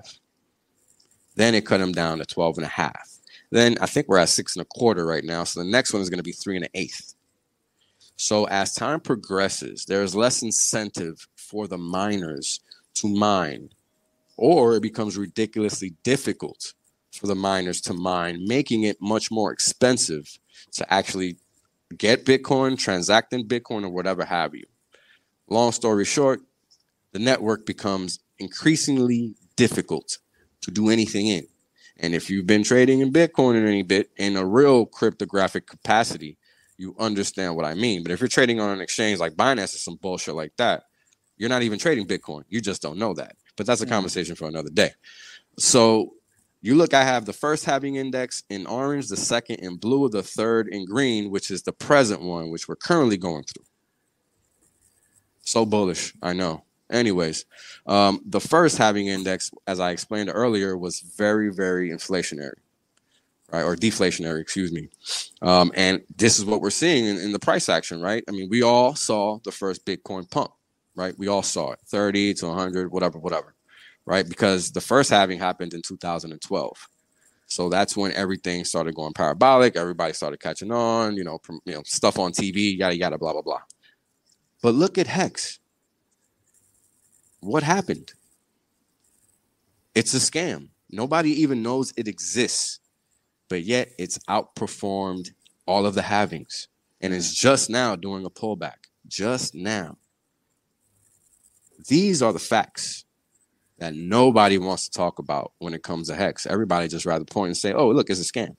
Then it cut them down to 12 and a half. Then I think we're at six and a quarter right now. So the next one is going to be three and an eighth. So as time progresses, there's less incentive for the miners to mine, or it becomes ridiculously difficult for the miners to mine, making it much more expensive to actually get Bitcoin, transact in Bitcoin, or whatever have you. Long story short, the network becomes increasingly difficult to do anything in. And if you've been trading in Bitcoin in any bit in a real cryptographic capacity, you understand what I mean. But if you're trading on an exchange like Binance or some bullshit like that, you're not even trading Bitcoin. You just don't know that. But that's a mm. conversation for another day. So you look, I have the first halving index in orange, the second in blue, the third in green, which is the present one, which we're currently going through. So bullish, I know. Anyways, um, the first halving index, as I explained earlier, was very, very inflationary, right? Or deflationary, excuse me. Um, and this is what we're seeing in, in the price action, right? I mean, we all saw the first Bitcoin pump, right? We all saw it 30 to 100, whatever, whatever right? Because the first halving happened in 2012. So that's when everything started going parabolic. Everybody started catching on, you know, you know, stuff on TV, yada yada, blah blah blah. But look at Hex. What happened? It's a scam. Nobody even knows it exists, but yet it's outperformed all of the halvings, and it's just now doing a pullback. Just now. These are the facts that nobody wants to talk about when it comes to hex. Everybody just rather point and say, "Oh, look, it's a scam."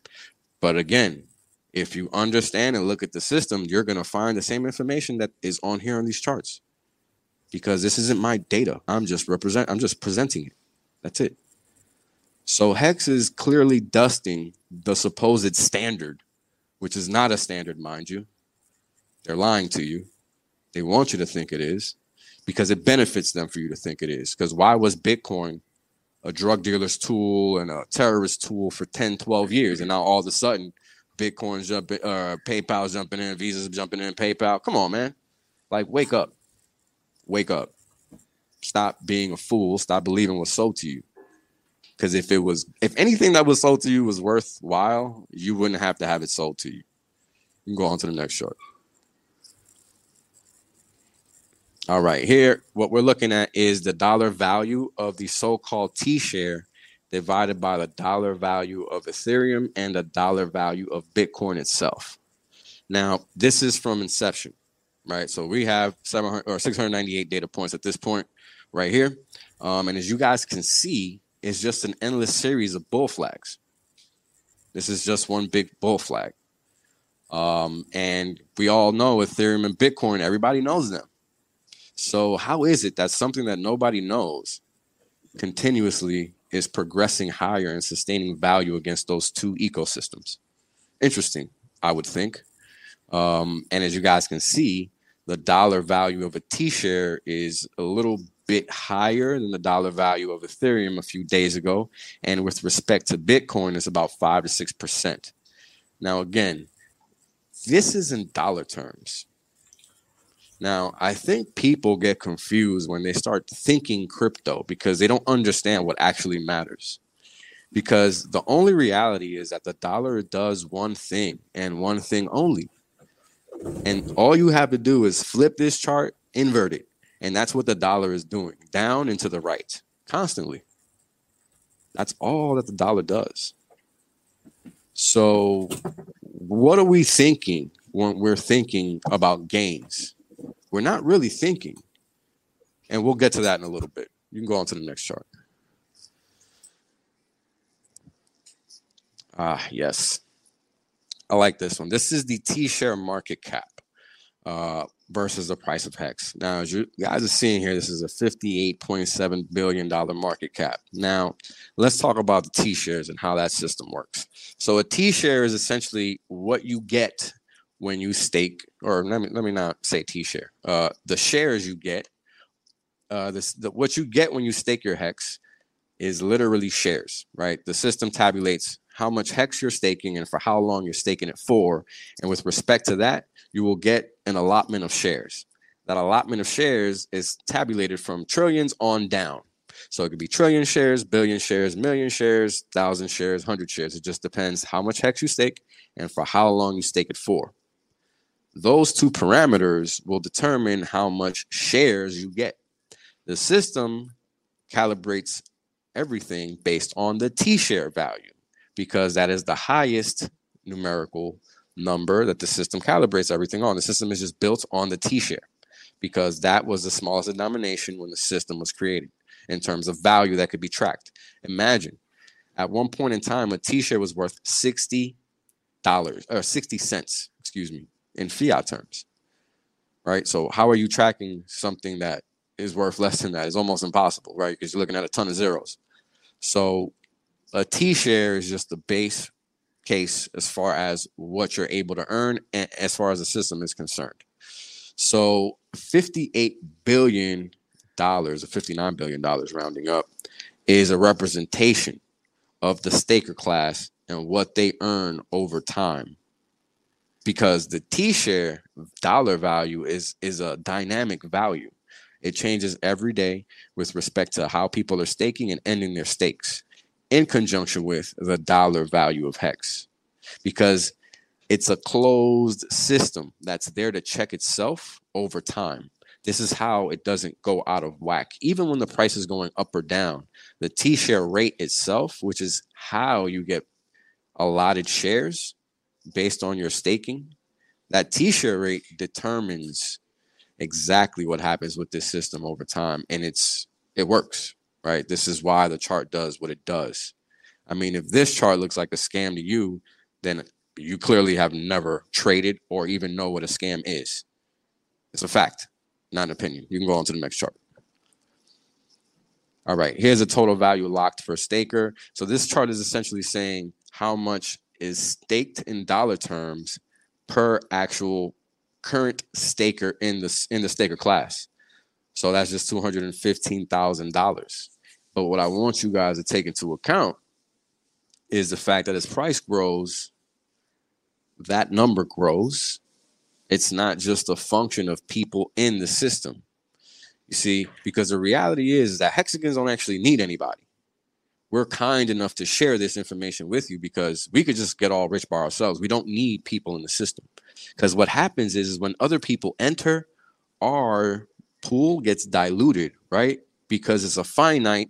But again, if you understand and look at the system, you're going to find the same information that is on here on these charts. Because this isn't my data. I'm just represent I'm just presenting it. That's it. So Hex is clearly dusting the supposed standard, which is not a standard, mind you. They're lying to you. They want you to think it is because it benefits them for you to think it is. Because why was Bitcoin a drug dealer's tool and a terrorist tool for 10, 12 years? And now all of a sudden, Bitcoin's jumping, uh, PayPal's jumping in, Visa's jumping in, PayPal. Come on, man. Like, wake up. Wake up. Stop being a fool. Stop believing what's sold to you. Because if it was, if anything that was sold to you was worthwhile, you wouldn't have to have it sold to you. You can go on to the next chart. All right, here, what we're looking at is the dollar value of the so called T share divided by the dollar value of Ethereum and the dollar value of Bitcoin itself. Now, this is from inception, right? So we have 700 or 698 data points at this point right here. Um, and as you guys can see, it's just an endless series of bull flags. This is just one big bull flag. Um, and we all know Ethereum and Bitcoin, everybody knows them. So, how is it that something that nobody knows continuously is progressing higher and sustaining value against those two ecosystems? Interesting, I would think. Um, and as you guys can see, the dollar value of a T share is a little bit higher than the dollar value of Ethereum a few days ago. And with respect to Bitcoin, it's about five to six percent. Now, again, this is in dollar terms. Now, I think people get confused when they start thinking crypto because they don't understand what actually matters. Because the only reality is that the dollar does one thing and one thing only. And all you have to do is flip this chart, invert it. And that's what the dollar is doing down and to the right constantly. That's all that the dollar does. So, what are we thinking when we're thinking about gains? We're not really thinking. And we'll get to that in a little bit. You can go on to the next chart. Ah, yes. I like this one. This is the T share market cap uh, versus the price of Hex. Now, as you guys are seeing here, this is a $58.7 billion market cap. Now, let's talk about the T shares and how that system works. So, a T share is essentially what you get when you stake, or let me let me not say T share. Uh, the shares you get, uh, this the, what you get when you stake your hex is literally shares, right? The system tabulates how much hex you're staking and for how long you're staking it for, and with respect to that, you will get an allotment of shares. That allotment of shares is tabulated from trillions on down. So it could be trillion shares, billion shares, million shares, thousand shares, hundred shares. It just depends how much hex you stake and for how long you stake it for those two parameters will determine how much shares you get. The system calibrates everything based on the T share value because that is the highest numerical number that the system calibrates everything on. The system is just built on the T share because that was the smallest denomination when the system was created in terms of value that could be tracked. Imagine at one point in time, a T share was worth $60 or 60 cents, excuse me in fiat terms, right? So how are you tracking something that is worth less than that? It's almost impossible, right? Because you're looking at a ton of zeros. So a T share is just the base case as far as what you're able to earn as far as the system is concerned. So 58 billion dollars or 59 billion dollars rounding up is a representation of the staker class and what they earn over time because the T-share dollar value is is a dynamic value. It changes every day with respect to how people are staking and ending their stakes in conjunction with the dollar value of hex because it's a closed system that's there to check itself over time. This is how it doesn't go out of whack. Even when the price is going up or down, the T share rate itself, which is how you get allotted shares, based on your staking, that t-share rate determines exactly what happens with this system over time and it's it works right? This is why the chart does what it does. I mean if this chart looks like a scam to you then you clearly have never traded or even know what a scam is. It's a fact not an opinion. You can go on to the next chart. All right here's a total value locked for staker. So this chart is essentially saying how much is staked in dollar terms per actual current staker in the in the staker class. So that's just $215,000. But what I want you guys to take into account is the fact that as price grows, that number grows. It's not just a function of people in the system. You see, because the reality is that hexicans don't actually need anybody. We're kind enough to share this information with you because we could just get all rich by ourselves. We don't need people in the system. Because what happens is, is when other people enter, our pool gets diluted, right? Because it's a finite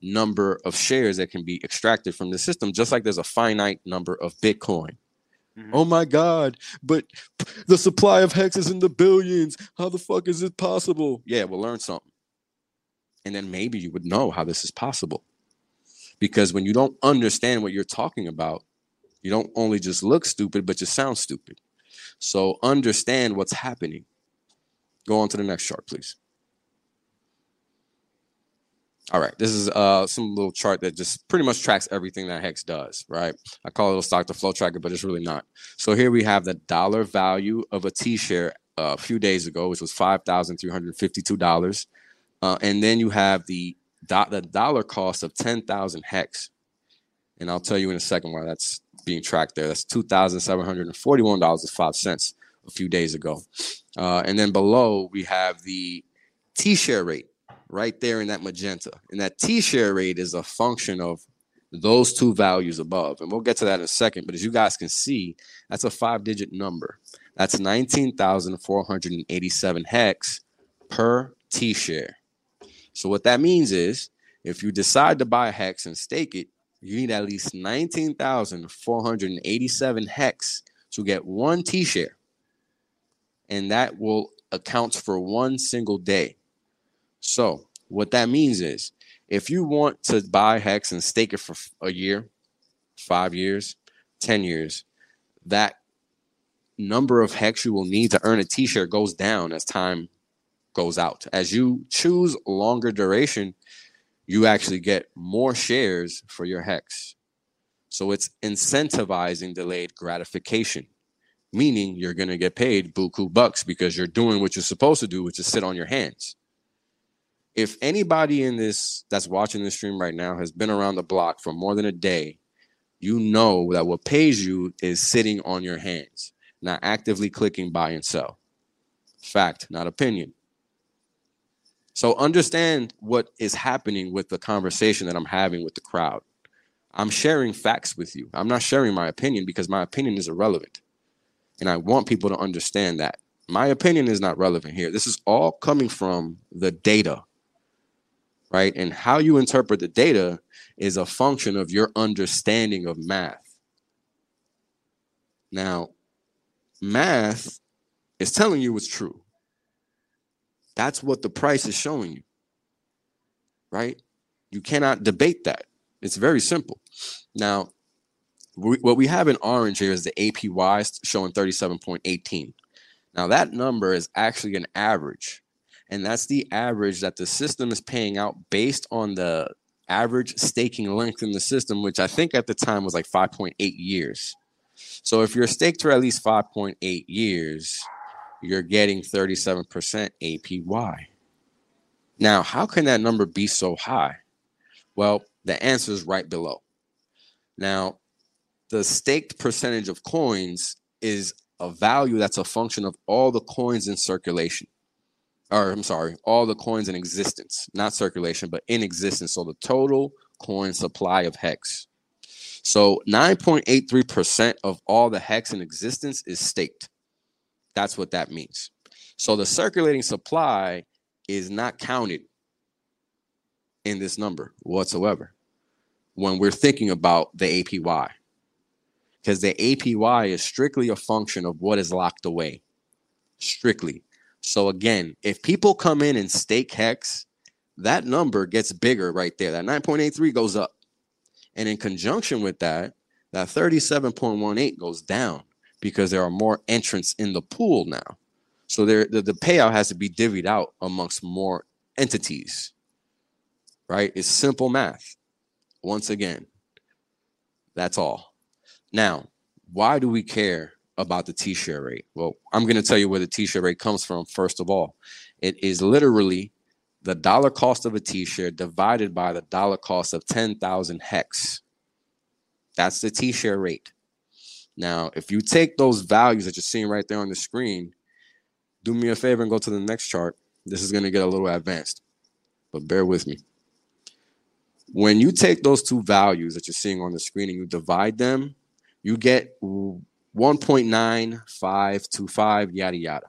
number of shares that can be extracted from the system, just like there's a finite number of Bitcoin. Mm-hmm. Oh my God, but the supply of hex is in the billions. How the fuck is it possible? Yeah, we'll learn something. And then maybe you would know how this is possible. Because when you don't understand what you're talking about, you don't only just look stupid, but you sound stupid. So understand what's happening. Go on to the next chart, please. All right, this is uh, some little chart that just pretty much tracks everything that Hex does, right? I call it a stock to flow tracker, but it's really not. So here we have the dollar value of a T share uh, a few days ago, which was five thousand three hundred fifty-two dollars, uh, and then you have the do- the dollar cost of ten thousand Hex, and I'll tell you in a second why that's being tracked there. That's two thousand seven hundred and forty-one dollars and five cents a few days ago, uh, and then below we have the T share rate right there in that magenta. And that T share rate is a function of those two values above. And we'll get to that in a second. But as you guys can see, that's a five digit number. That's 19,487 hex per T share. So what that means is if you decide to buy hex and stake it, you need at least 19,487 hex to get one T share. And that will account for one single day. So what that means is if you want to buy Hex and stake it for a year, five years, 10 years, that number of Hex you will need to earn a t-share goes down as time goes out. As you choose longer duration, you actually get more shares for your Hex. So it's incentivizing delayed gratification, meaning you're going to get paid buku bucks because you're doing what you're supposed to do, which is sit on your hands if anybody in this that's watching this stream right now has been around the block for more than a day, you know that what pays you is sitting on your hands, not actively clicking buy and sell. Fact, not opinion. So understand what is happening with the conversation that I'm having with the crowd. I'm sharing facts with you. I'm not sharing my opinion because my opinion is irrelevant. And I want people to understand that. My opinion is not relevant here. This is all coming from the data right? And how you interpret the data is a function of your understanding of math. Now, math is telling you what's true. That's what the price is showing you, right? You cannot debate that. It's very simple. Now, we, what we have in orange here is the APY showing 37.18. Now, that number is actually an average and that's the average that the system is paying out based on the average staking length in the system, which I think at the time was like 5.8 years. So if you're staked for at least 5.8 years, you're getting 37% APY. Now, how can that number be so high? Well, the answer is right below. Now, the staked percentage of coins is a value that's a function of all the coins in circulation or I'm sorry, all the coins in existence, not circulation, but in existence. So the total coin supply of hex. So 9.83% of all the hex in existence is staked. That's what that means. So the circulating supply is not counted in this number whatsoever when we're thinking about the APY. Because the APY is strictly a function of what is locked away. Strictly. So again, if people come in and stake hex, that number gets bigger right there. That 9.83 goes up. And in conjunction with that, that 37.18 goes down because there are more entrants in the pool now. So there the, the payout has to be divvied out amongst more entities. Right? It's simple math. Once again, that's all. Now, why do we care about the t-share rate? Well, I'm going to tell you where the t-share rate comes from first of all. It is literally the dollar cost of a T share divided by the dollar cost of 10,000 hex. That's the T share rate. Now, if you take those values that you're seeing right there on the screen, do me a favor and go to the next chart. This is going to get a little advanced, but bear with me. When you take those two values that you're seeing on the screen and you divide them, you get 1.9525, yada, yada.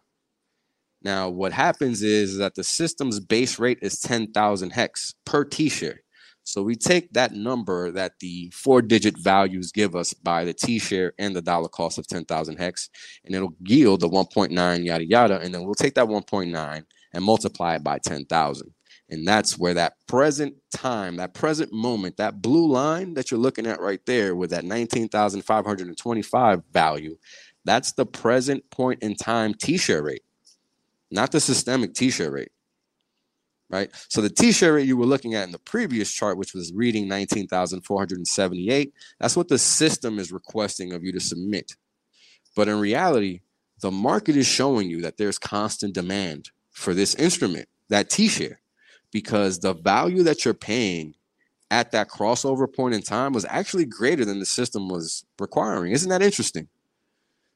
Now, what happens is that the system's base rate is 10,000 hex per T share. So we take that number that the four digit values give us by the T share and the dollar cost of 10,000 hex, and it'll yield the 1.9 yada yada. And then we'll take that 1.9 and multiply it by 10,000. And that's where that present time, that present moment, that blue line that you're looking at right there with that 19,525 value, that's the present point in time T share rate not the systemic T share rate right so the t-share rate you were looking at in the previous chart which was reading 19478 that's what the system is requesting of you to submit but in reality the market is showing you that there's constant demand for this instrument that t-share because the value that you're paying at that crossover point in time was actually greater than the system was requiring isn't that interesting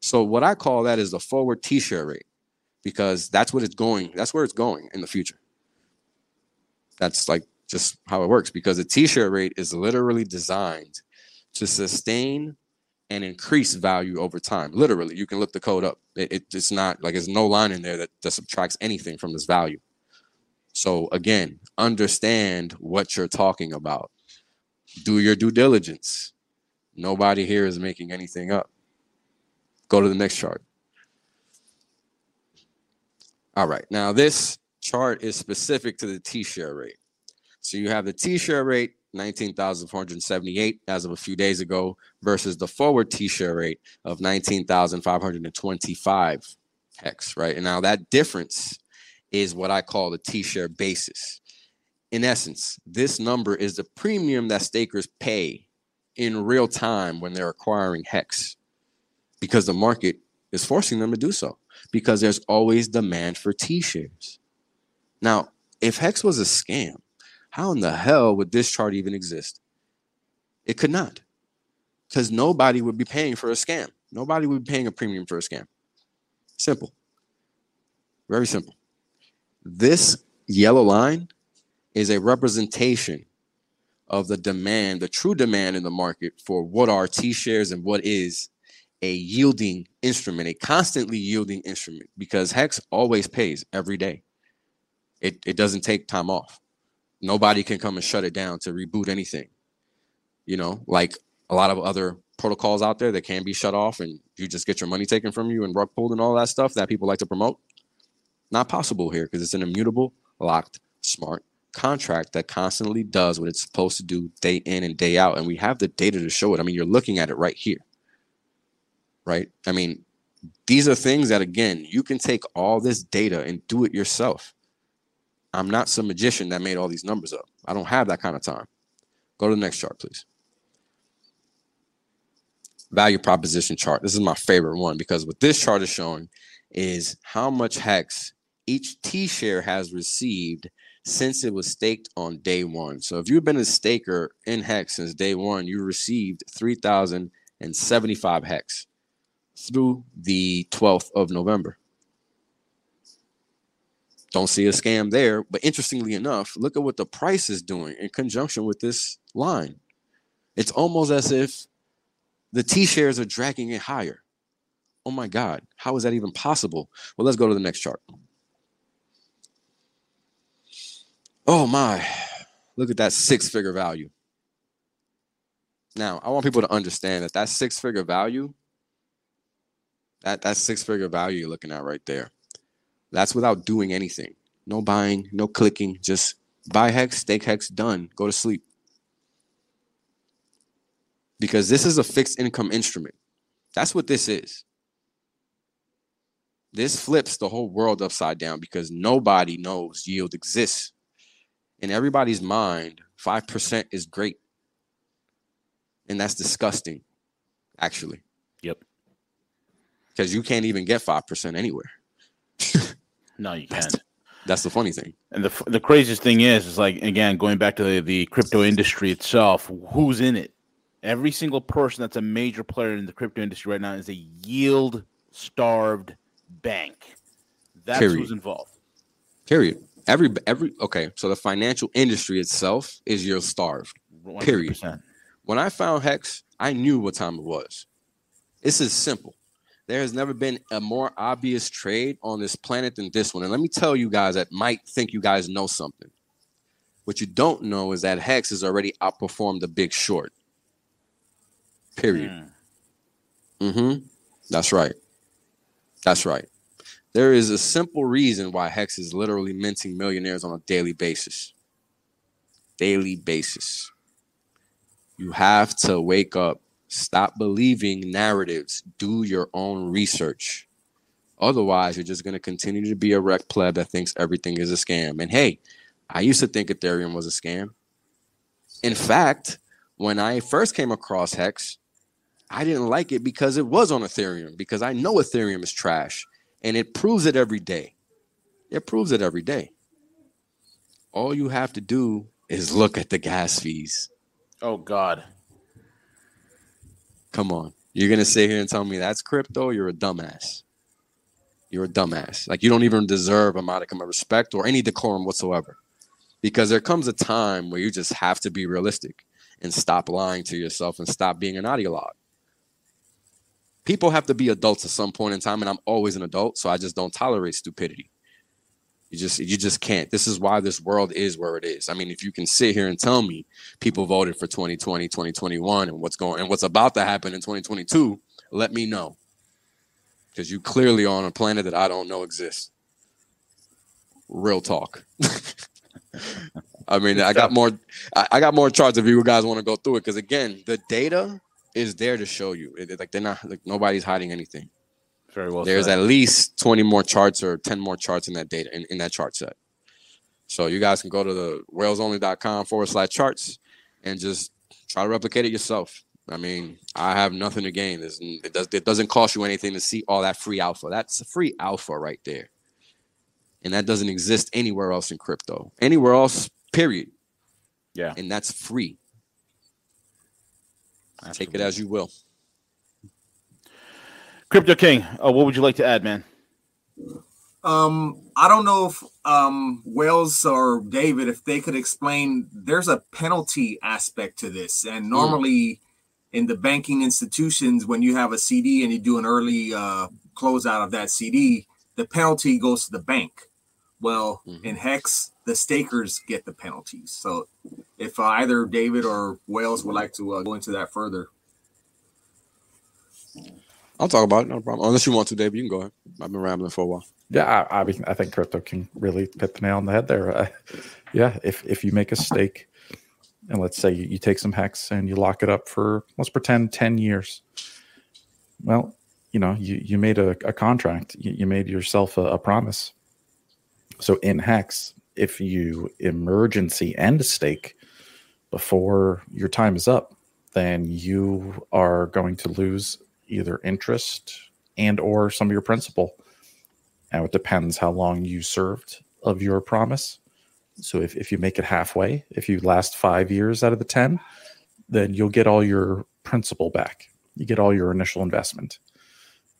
so what i call that is the forward T-share rate because that's what it's going. That's where it's going in the future. That's like just how it works because the t-share rate is literally designed to sustain and increase value over time. Literally, you can look the code up. It, it, it's not like there's no line in there that, that subtracts anything from this value. So again, understand what you're talking about. Do your due diligence. Nobody here is making anything up. Go to the next chart. All right. Now, this chart is specific to the T share rate. So you have the T share rate, 19,478 as of a few days ago, versus the forward T share rate of 19,525 hex, right? And now that difference is what I call the T share basis. In essence, this number is the premium that stakers pay in real time when they're acquiring hex because the market is forcing them to do so because there's always demand for T shares. Now, if Hex was a scam, how in the hell would this chart even exist? It could not, because nobody would be paying for a scam. Nobody would be paying a premium for a scam. Simple. Very simple. This yellow line is a representation of the demand, the true demand in the market for what are T shares and what is a yielding instrument, a constantly yielding instrument, because Hex always pays every day. It, it doesn't take time off. Nobody can come and shut it down to reboot anything. You know, like a lot of other protocols out there that can be shut off and you just get your money taken from you and rug pulled and all that stuff that people like to promote. Not possible here because it's an immutable, locked, smart contract that constantly does what it's supposed to do day in and day out. And we have the data to show it. I mean, you're looking at it right here right? I mean, these are things that, again, you can take all this data and do it yourself. I'm not some magician that made all these numbers up. I don't have that kind of time. Go to the next chart, please. Value proposition chart. This is my favorite one because what this chart is showing is how much hex each T share has received since it was staked on day one. So if you've been a staker in hex since day one, you received 3,075 hex through the 12th of November. Don't see a scam there. But interestingly enough, look at what the price is doing in conjunction with this line. It's almost as if the T shares are dragging it higher. Oh my God, how is that even possible? Well, let's go to the next chart. Oh my, look at that six figure value. Now, I want people to understand that that six figure value that that's six figure value you're looking at right there. That's without doing anything. No buying, no clicking, just buy hex, stake hex, done. Go to sleep. Because this is a fixed income instrument. That's what this is. This flips the whole world upside down because nobody knows yield exists. In everybody's mind, 5% is great. And that's disgusting, actually. Yep because you can't even get 5% anywhere. No, you can't. That's the funny thing. And the the craziest thing is, is like again going back to the, the crypto industry itself. Who's in it? Every single person that's a major player in the crypto industry right now is a yield starved bank. That's Period. who's involved. Period. Every every okay. So the financial industry itself is yield starved. Period. 100%. When I found Hex, I knew what time it was. This is simple. There has never been a more obvious trade on this planet than this one. And let me tell you guys that might think you guys know something. What you don't know is that Hex has already outperformed the big short. Period. Hmm. Mm-hmm. That's right. That's right. There is a simple reason why Hex is literally minting millionaires on a daily basis. Daily basis. You have to wake up. Stop believing narratives. Do your own research. Otherwise, you're just going to continue to be a wreck pleb that thinks everything is a scam. And hey, I used to think Ethereum was a scam. In fact, when I first came across Hex, I didn't like it because it was on Ethereum, because I know Ethereum is trash and it proves it every day. It proves it every day. All you have to do is look at the gas fees. Oh God. Come on. You're going to sit here and tell me that's crypto? You're a dumbass. You're a dumbass. Like you don't even deserve a modicum of respect or any decorum whatsoever. Because there comes a time where you just have to be realistic and stop lying to yourself and stop being an ideologue. People have to be adults at some point in time, and I'm always an adult, so I just don't tolerate stupidity. You just you just can't. This is why this world is where it is. I mean, if you can sit here and tell me people voted for 2020, 2021 and what's going and what's about to happen in 2022, let me know. Cuz you clearly are on a planet that I don't know exists. Real talk. I mean, I got more I, got more charts if you guys want to go through it cuz again, the data is there to show you. It- like they're not like nobody's hiding anything. Very well. There's said. at least 20 more charts or 10 more charts in that data in, in that chart set. So you guys can go to the whalesonly.com forward slash charts and just try to replicate it yourself. I mean, I have nothing to gain. It does it doesn't cost you anything to see all that free alpha. That's free alpha right there. And that doesn't exist anywhere else in crypto. Anywhere else, period. Yeah. And that's free. Take it as you will. Crypto King. Uh, what would you like to add, man? Um, I don't know if um Wells or David, if they could explain. There's a penalty aspect to this, and normally in the banking institutions, when you have a CD and you do an early uh, closeout of that CD, the penalty goes to the bank. Well, Mhm. in Hex, the stakers get the penalties. So, if uh, either David or Wells would like to uh, go into that further, I'll talk about it, no problem. Unless you want to, David, you can go ahead. I've been rambling for a while. Yeah, I, I mean, I think crypto can really hit the nail on the head there. Uh, yeah, if if you make a stake, and let's say you, you take some hex and you lock it up for let's pretend ten years. Well, you know, you you made a, a contract. You, you made yourself a, a promise. So in hex, if you emergency end a stake before your time is up, then you are going to lose either interest and or some of your principal. Now it depends how long you served of your promise. So if, if you make it halfway, if you last five years out of the 10, then you'll get all your principal back. You get all your initial investment.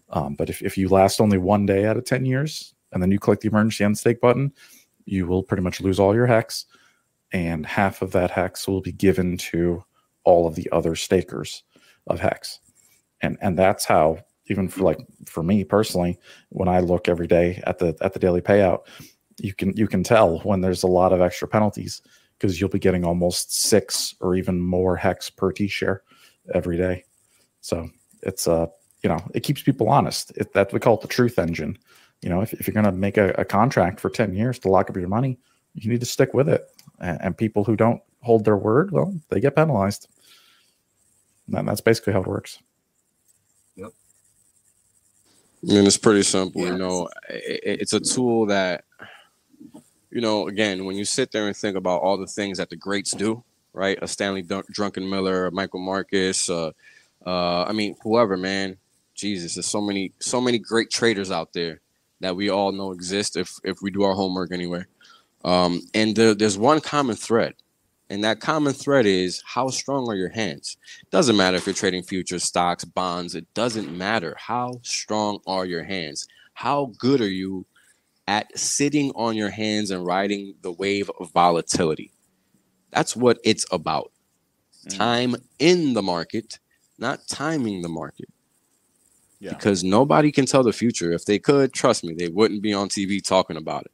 Um, but if, if you last only one day out of 10 years and then you click the emergency end stake button, you will pretty much lose all your hex. And half of that hex will be given to all of the other stakers of hex. And and that's how even for like for me personally, when I look every day at the at the daily payout, you can you can tell when there's a lot of extra penalties because you'll be getting almost six or even more hex per T share every day. So it's uh you know it keeps people honest. It, that we call it the truth engine. You know, if, if you're going to make a, a contract for ten years to lock up your money, you need to stick with it. And, and people who don't hold their word, well, they get penalized. And that's basically how it works. I mean, it's pretty simple. Yeah. You know, i i- it's a tool that, you know, again, when you sit there and think about all the things that the greats do, right? A Stanley Dun- Druckenmiller, a Michael Marcus, uh, uh, I mean, whoever, man. Jesus, there's so many, so many great traders out there. that we all know exist if if we do our homework anyway. Um, and there, there's one common thread, and that common thread is how strong are your hands? Doesn't matter if you're trading futures, stocks, bonds. It doesn't matter how strong are your hands. How good are you at sitting on your hands and riding the wave of volatility? That's what it's about. Mm. Time in the market, not timing the market. Yeah. Because nobody can tell the future. If they could, trust me, they wouldn't be on TV talking about it.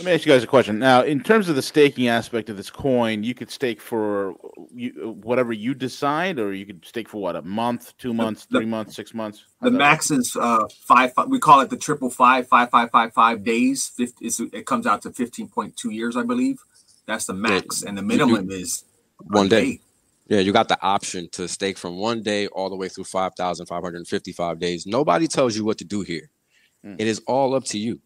Let me ask you guys a question. Now, in terms of the staking aspect of this coin, you could stake for you, whatever you decide, or you could stake for what a month, two months, the- three months, six months. The How's that max is uh five, five. We call it the triple five, five, five, five, five days. 50, it's, it comes out to fifteen point two years, I believe. That's the max, and the minimum is a One day. Yeah, you got the option to stake from one day all the way through 5,555 days. Nobody tells you what to do here. Mm. It is all up to you.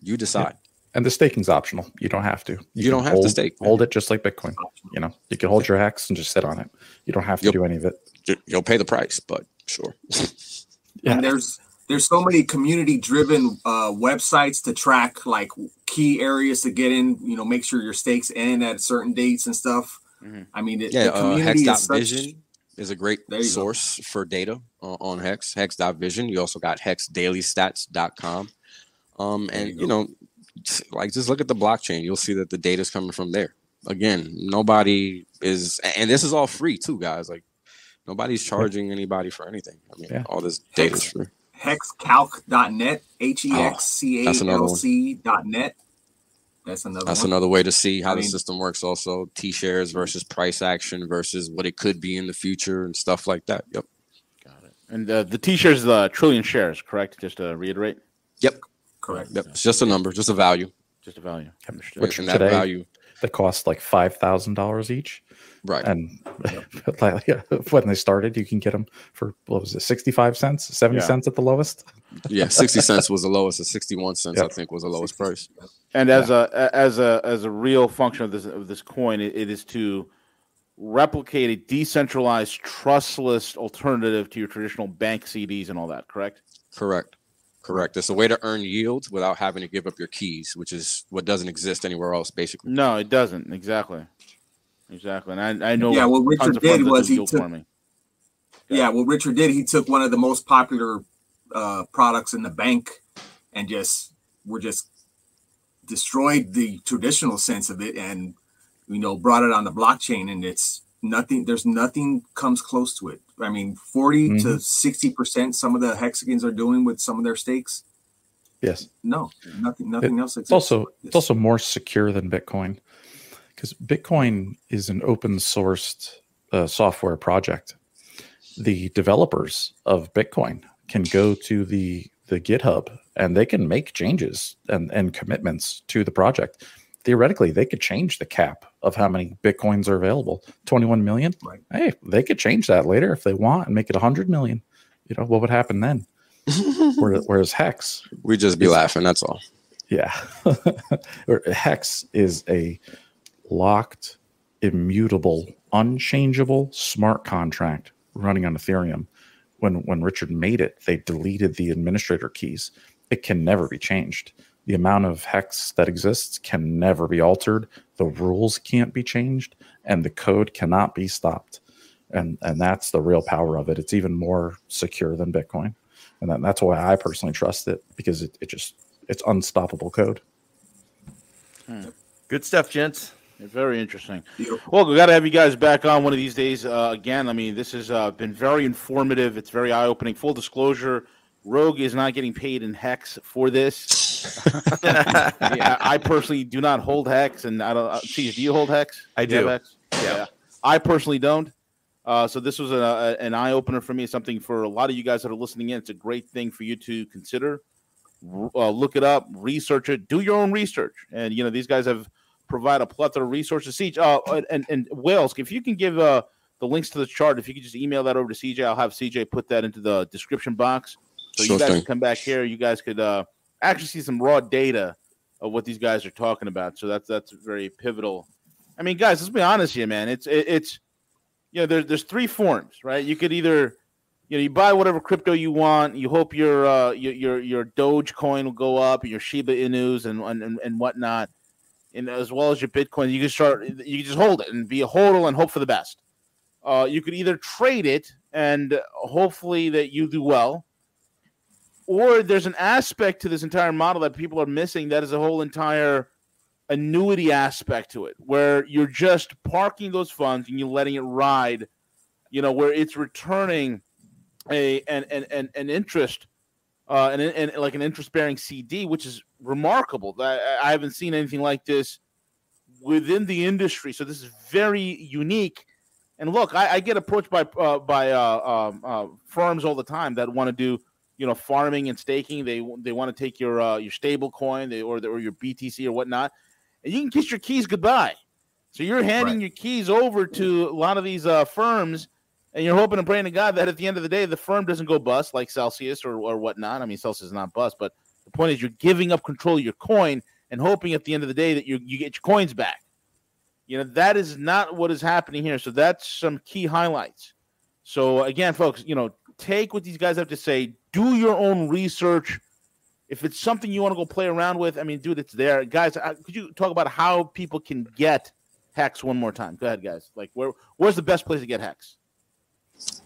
You decide. And the staking's optional. You don't have to. You don't can have to stake. Hold it just like Bitcoin. You know, you can hold your hex and just sit on it. You don't have to Yep. do any of it. You- You'll pay the price, but sure. Yeah. And there's there's so many community driven uh, websites to track like key areas to get in. You know, make sure your stakes end at certain dates and stuff. Mhm. I mean, it, yeah, the uh, community is such, Hex.vision is a great There you go. source for data uh, on Hex. Hex.vision. You also got hexdailystats.com. Um, and you you know, s- like just look at the blockchain. You'll see that the data is coming from there. Again, nobody is, and this is all free too, guys. Like nobody's charging anybody for anything. I mean, Yeah. all this data is Hex- free. hexcalc.net, H E X C A that's another L one. C dot net. That's another That's one. another way to see how I the mean- system works. Also, T shares versus price action versus what it could be in the future and stuff like that. Yep. Got it. And uh, the T-shares is the trillion shares, correct? Just to reiterate, Yep. Correct. Yep. It's just a number, just a value. just a value. Understood. Which and that today- value, That cost like five thousand dollars each. right? And like, when they started, you can get them for what was it, sixty five cents, seventy Yeah. cents at the lowest. Yeah, sixty cents was the lowest, and sixty-one cents Yep. I think was the lowest price. And as a a- as a as a real function of this of this coin, it, it is to replicate a decentralized, trustless alternative to your traditional bank CDs and all that. Correct? Correct, correct. It's a way to earn yields without having to give up your keys, which is what doesn't exist anywhere else, basically. No, it doesn't. Exactly. Exactly. And I, I know. Yeah, what Richard did was he yield took farming. Yeah, what Richard did, he took one of the most popular uh, products in the bank and just we're just destroyed the traditional sense of it and you know brought it on the blockchain and it's nothing there's nothing comes close to it i mean 40 to 60 percent some of the hexicans are doing with some of their stakes Yes. no nothing nothing else exists It's also it's also more secure than Bitcoin because Bitcoin is an open sourced uh, software project. The developers of Bitcoin can go to the the GitHub and they can make changes and and commitments to the project. Theoretically, they could change the cap of how many bitcoins are available. Twenty one million. Right. Hey, they could change that later if they want and make it hundred million. You know what would happen then? Whereas, whereas Hex, We just be laughing. That's all. yeah. Hex is a locked, immutable, unchangeable smart contract running on Ethereum. When when Richard made it, they deleted the administrator keys. It can never be changed. The amount of hex that exists can never be altered. The rules can't be changed, and the code cannot be stopped. And and that's the real power of it. It's even more secure than Bitcoin, and that, that's why I personally trust it because it, it just it's unstoppable code. Good stuff, gents. Very interesting. Well, we got to have you guys back on one of these days. Uh, again, I mean, this has uh, been very informative. It's very eye opening. Full disclosure Rogue is not getting paid in Hex for this. yeah, I personally do not hold Hex. And I don't, uh, do you hold Hex? I you have do. Hex? Yeah. I personally don't. Uh, so this was a, a- an eye opener for me. Something for a lot of you guys that are listening in. It's a great thing for you to consider. Uh, look it up, research it, do your own research. And you know these guys have provide a plethora of resources. Siege, uh, and and Wales, if you can give uh, the links to the chart, if you could just email that over to CJ, I'll have CJ put that into the description box. So Sure you guys thing. can come back here. You guys could uh, actually see some raw data of what these guys are talking about. So that's that's very pivotal. I mean, guys, let's be honest here, man. It's it, it's you know there's there's three forms, right? You could either you know, you buy whatever crypto you want. You hope your uh, your your your Dogecoin will go up, your Shiba Inus and and and whatnot, and as well as your Bitcoin. You can start. You can just hold it and be a hodl and hope for the best. Uh, you could either trade it and hopefully that you do well, or there's an aspect to this entire model that people are missing. That is a whole entire annuity aspect to it, where you're just parking those funds and you're letting it ride. You know, where it's returning a an an, an, an interest, uh, and, like an interest bearing CD, which is remarkable. I, I haven't seen anything like this within the industry. So this is very unique. And look, I, I get approached by uh, by uh, um, uh, firms all the time that want to do you know farming and staking. They they want to take your uh, your stable coin they, or the, or your BTC or whatnot, and you can kiss your keys goodbye. So you're handing right. your keys over to a lot of these uh, firms, and you're hoping and praying to God that at the end of the day, the firm doesn't go bust like Celsius or, or whatnot. I mean, Celsius is not bust, but the point is you're giving up control of your coin and hoping at the end of the day that you, you get your coins back. You know, that is not what is happening here. So that's some key highlights. So again, folks, you know, take what these guys have to say, do your own research. If it's something you want to go play around with, I mean, dude, it's there. Guys, could you talk about how people can get Hex one more time? Go ahead, guys. Like, where where's the best place to get Hex?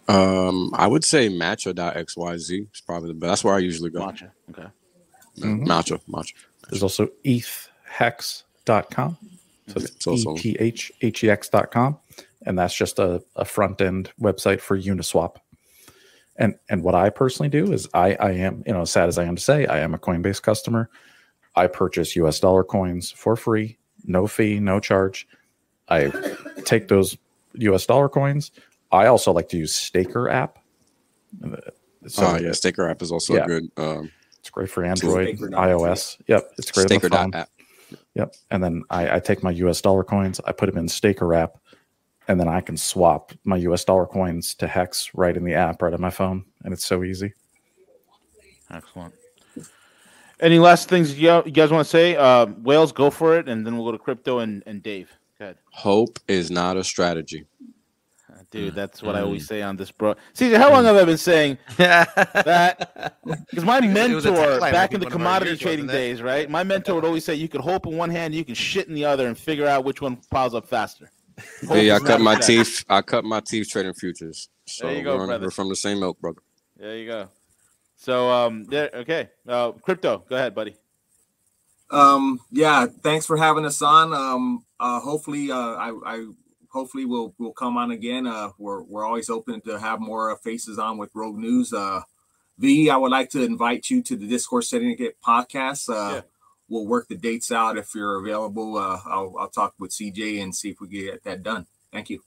Um, I would say matcha.xyz is probably the best. That's where I usually go. Matcha. Okay. Mm-hmm. Matcha. Matcha. There's also ethhex.com. So it's E-T-H-H-E-X.com. And that's just a, a front end website for Uniswap. And and what I personally do is I I am you know as sad as I am to say I am a Coinbase customer. I purchase U.S. dollar coins for free, no fee, no charge. I take those U.S. dollar coins. I also like to use Staker app. So, oh yeah, Staker app is also yeah. good. Um, it's great for Android, iOS. Yep, it's great. Staker app. Yep, and then I, I take my U.S. dollar coins, I put them in Staker app, and then I can swap my US dollar coins to Hex right in the app, right on my phone, and it's so easy. Excellent. Any last things you guys want to say? Uh, Wales, go for it, and then we'll go to crypto and, and Dave. Go ahead. Hope is not a strategy. Uh, dude, that's what mm. I always mm. say on this, bro. See, how long have I been saying that? Because my mentor back in the commodity trading days, right? My mentor would always say you could hope in one hand, you can shit in the other, and figure out which one piles up faster. Hey, I cut my teeth. I cut my teeth trading futures. So there you go, we're, brother. we're from the same milk, brother. There you go. So um there okay. Uh crypto, go ahead, buddy. Um yeah, thanks for having us on. Um uh hopefully uh I I hopefully we'll we'll come on again. Uh we're we're always open to have more faces on with Rogue News. Uh V, I would like to invite you to the Discourse Setting It podcast. Uh yeah we'll work the dates out if you're available. Uh, I'll, I'll talk with CJ and see if we get that done. Thank you.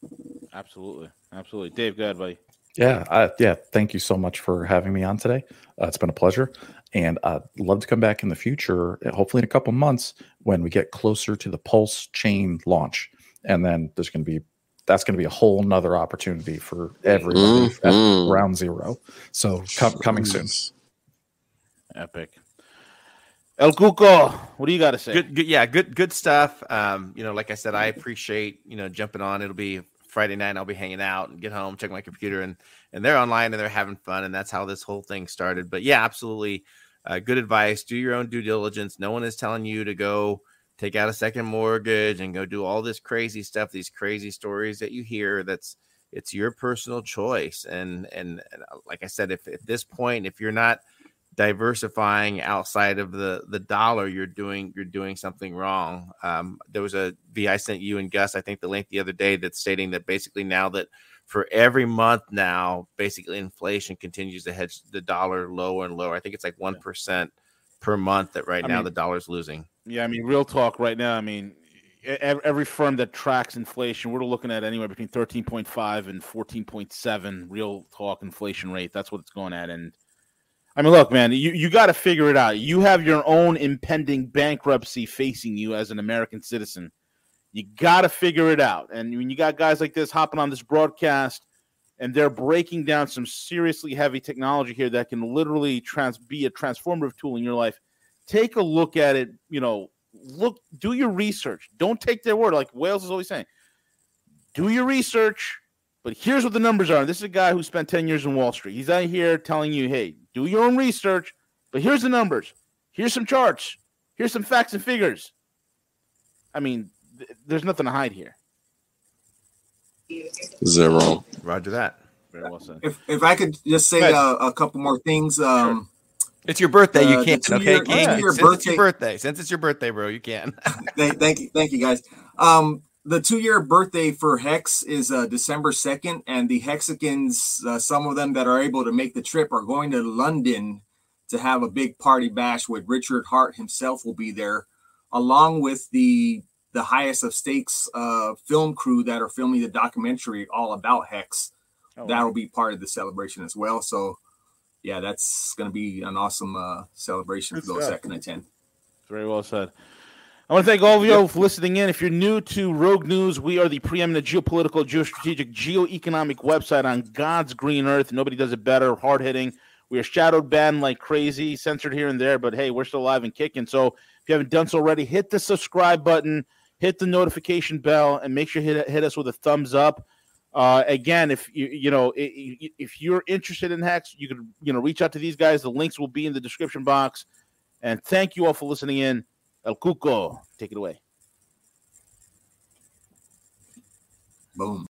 Absolutely, absolutely. Dave, go ahead, buddy. Yeah, I, yeah. Thank you so much for having me on today. Uh, it's been a pleasure, and I'd love to come back in the future. Hopefully, in a couple months when we get closer to the PulseChain launch, and then there's going to be that's going to be a whole nother opportunity for everybody mm-hmm. at round zero. So com- coming soon. Epic. El Cuco, what do you got to say? Good, good, yeah, good, good stuff. Um, you know, like I said, I appreciate you know jumping on. It'll be Friday night. I'll be hanging out and get home, check my computer, and and they're online and they're having fun, and that's how this whole thing started. But yeah, absolutely, uh, good advice. Do your own due diligence. No one is telling you to go take out a second mortgage and go do all this crazy stuff. These crazy stories that you hear. That's it's your personal choice. And and, and uh, like I said, if at this point, if you're not diversifying outside of the the dollar, you're doing you're doing something wrong. Um, there was a a V I sent you and Gus, I think the link the other day that's stating that basically now that for every month now, basically inflation continues to hedge the dollar lower and lower. I think it's like one percent per month that right I now mean, the dollar's losing. Yeah, I mean, real talk right now. I mean, every firm that tracks inflation, we're looking at anywhere between thirteen point five and fourteen point seven real talk inflation rate. That's what it's going at, and I mean, look, man, you, you got to figure it out. You have your own impending bankruptcy facing you as an American citizen. You got to figure it out. And when you got guys like this hopping on this broadcast and they're breaking down some seriously heavy technology here that can literally trans- be a transformative tool in your life, take a look at it. You know, look, do your research. Don't take their word. Like Wales is always saying, do your research, But here's what the numbers are. This is a guy who spent 10 years in Wall Street. He's out here telling you, hey, do your own research, but here's the numbers. Here's some charts. Here's some facts and figures. I mean, th- there's nothing to hide here. Zero. Roger that. Very well said. If if I could just say Go uh, a couple more things. Um, It's your birthday. Uh, You can't. two-year- Okay, King. two-year Since it's birthday- your birthday. Since it's your birthday, bro, you can. thank, thank you, thank you guys. Um, the two-year birthday for Hex is uh, December second, and the Hexicans, uh, some of them that are able to make the trip, are going to London to have a big party bash with Richard Heart himself will be there, along with the the highest of stakes uh, film crew that are filming the documentary all about Hex. Oh, That'll be part of the celebration as well. So, yeah, that's going to be an awesome uh, celebration Good for those stuff. that can attend. Very well said. I want to thank all of you for listening in. If you're new to Rogue News, we are the preeminent geopolitical, geostrategic, geoeconomic website on God's green earth. Nobody does it better, hard hitting. We are shadowed banned like crazy, censored here and there, but hey, we're still alive and kicking. So if you haven't done so already, hit the subscribe button, hit the notification bell, and make sure hit, hit us with a thumbs up. Uh, again, if you you know if you're interested in Hex, you could you know reach out to these guys. The links will be in the description box. And thank you all for listening in. El Cuco, take it away. Boom.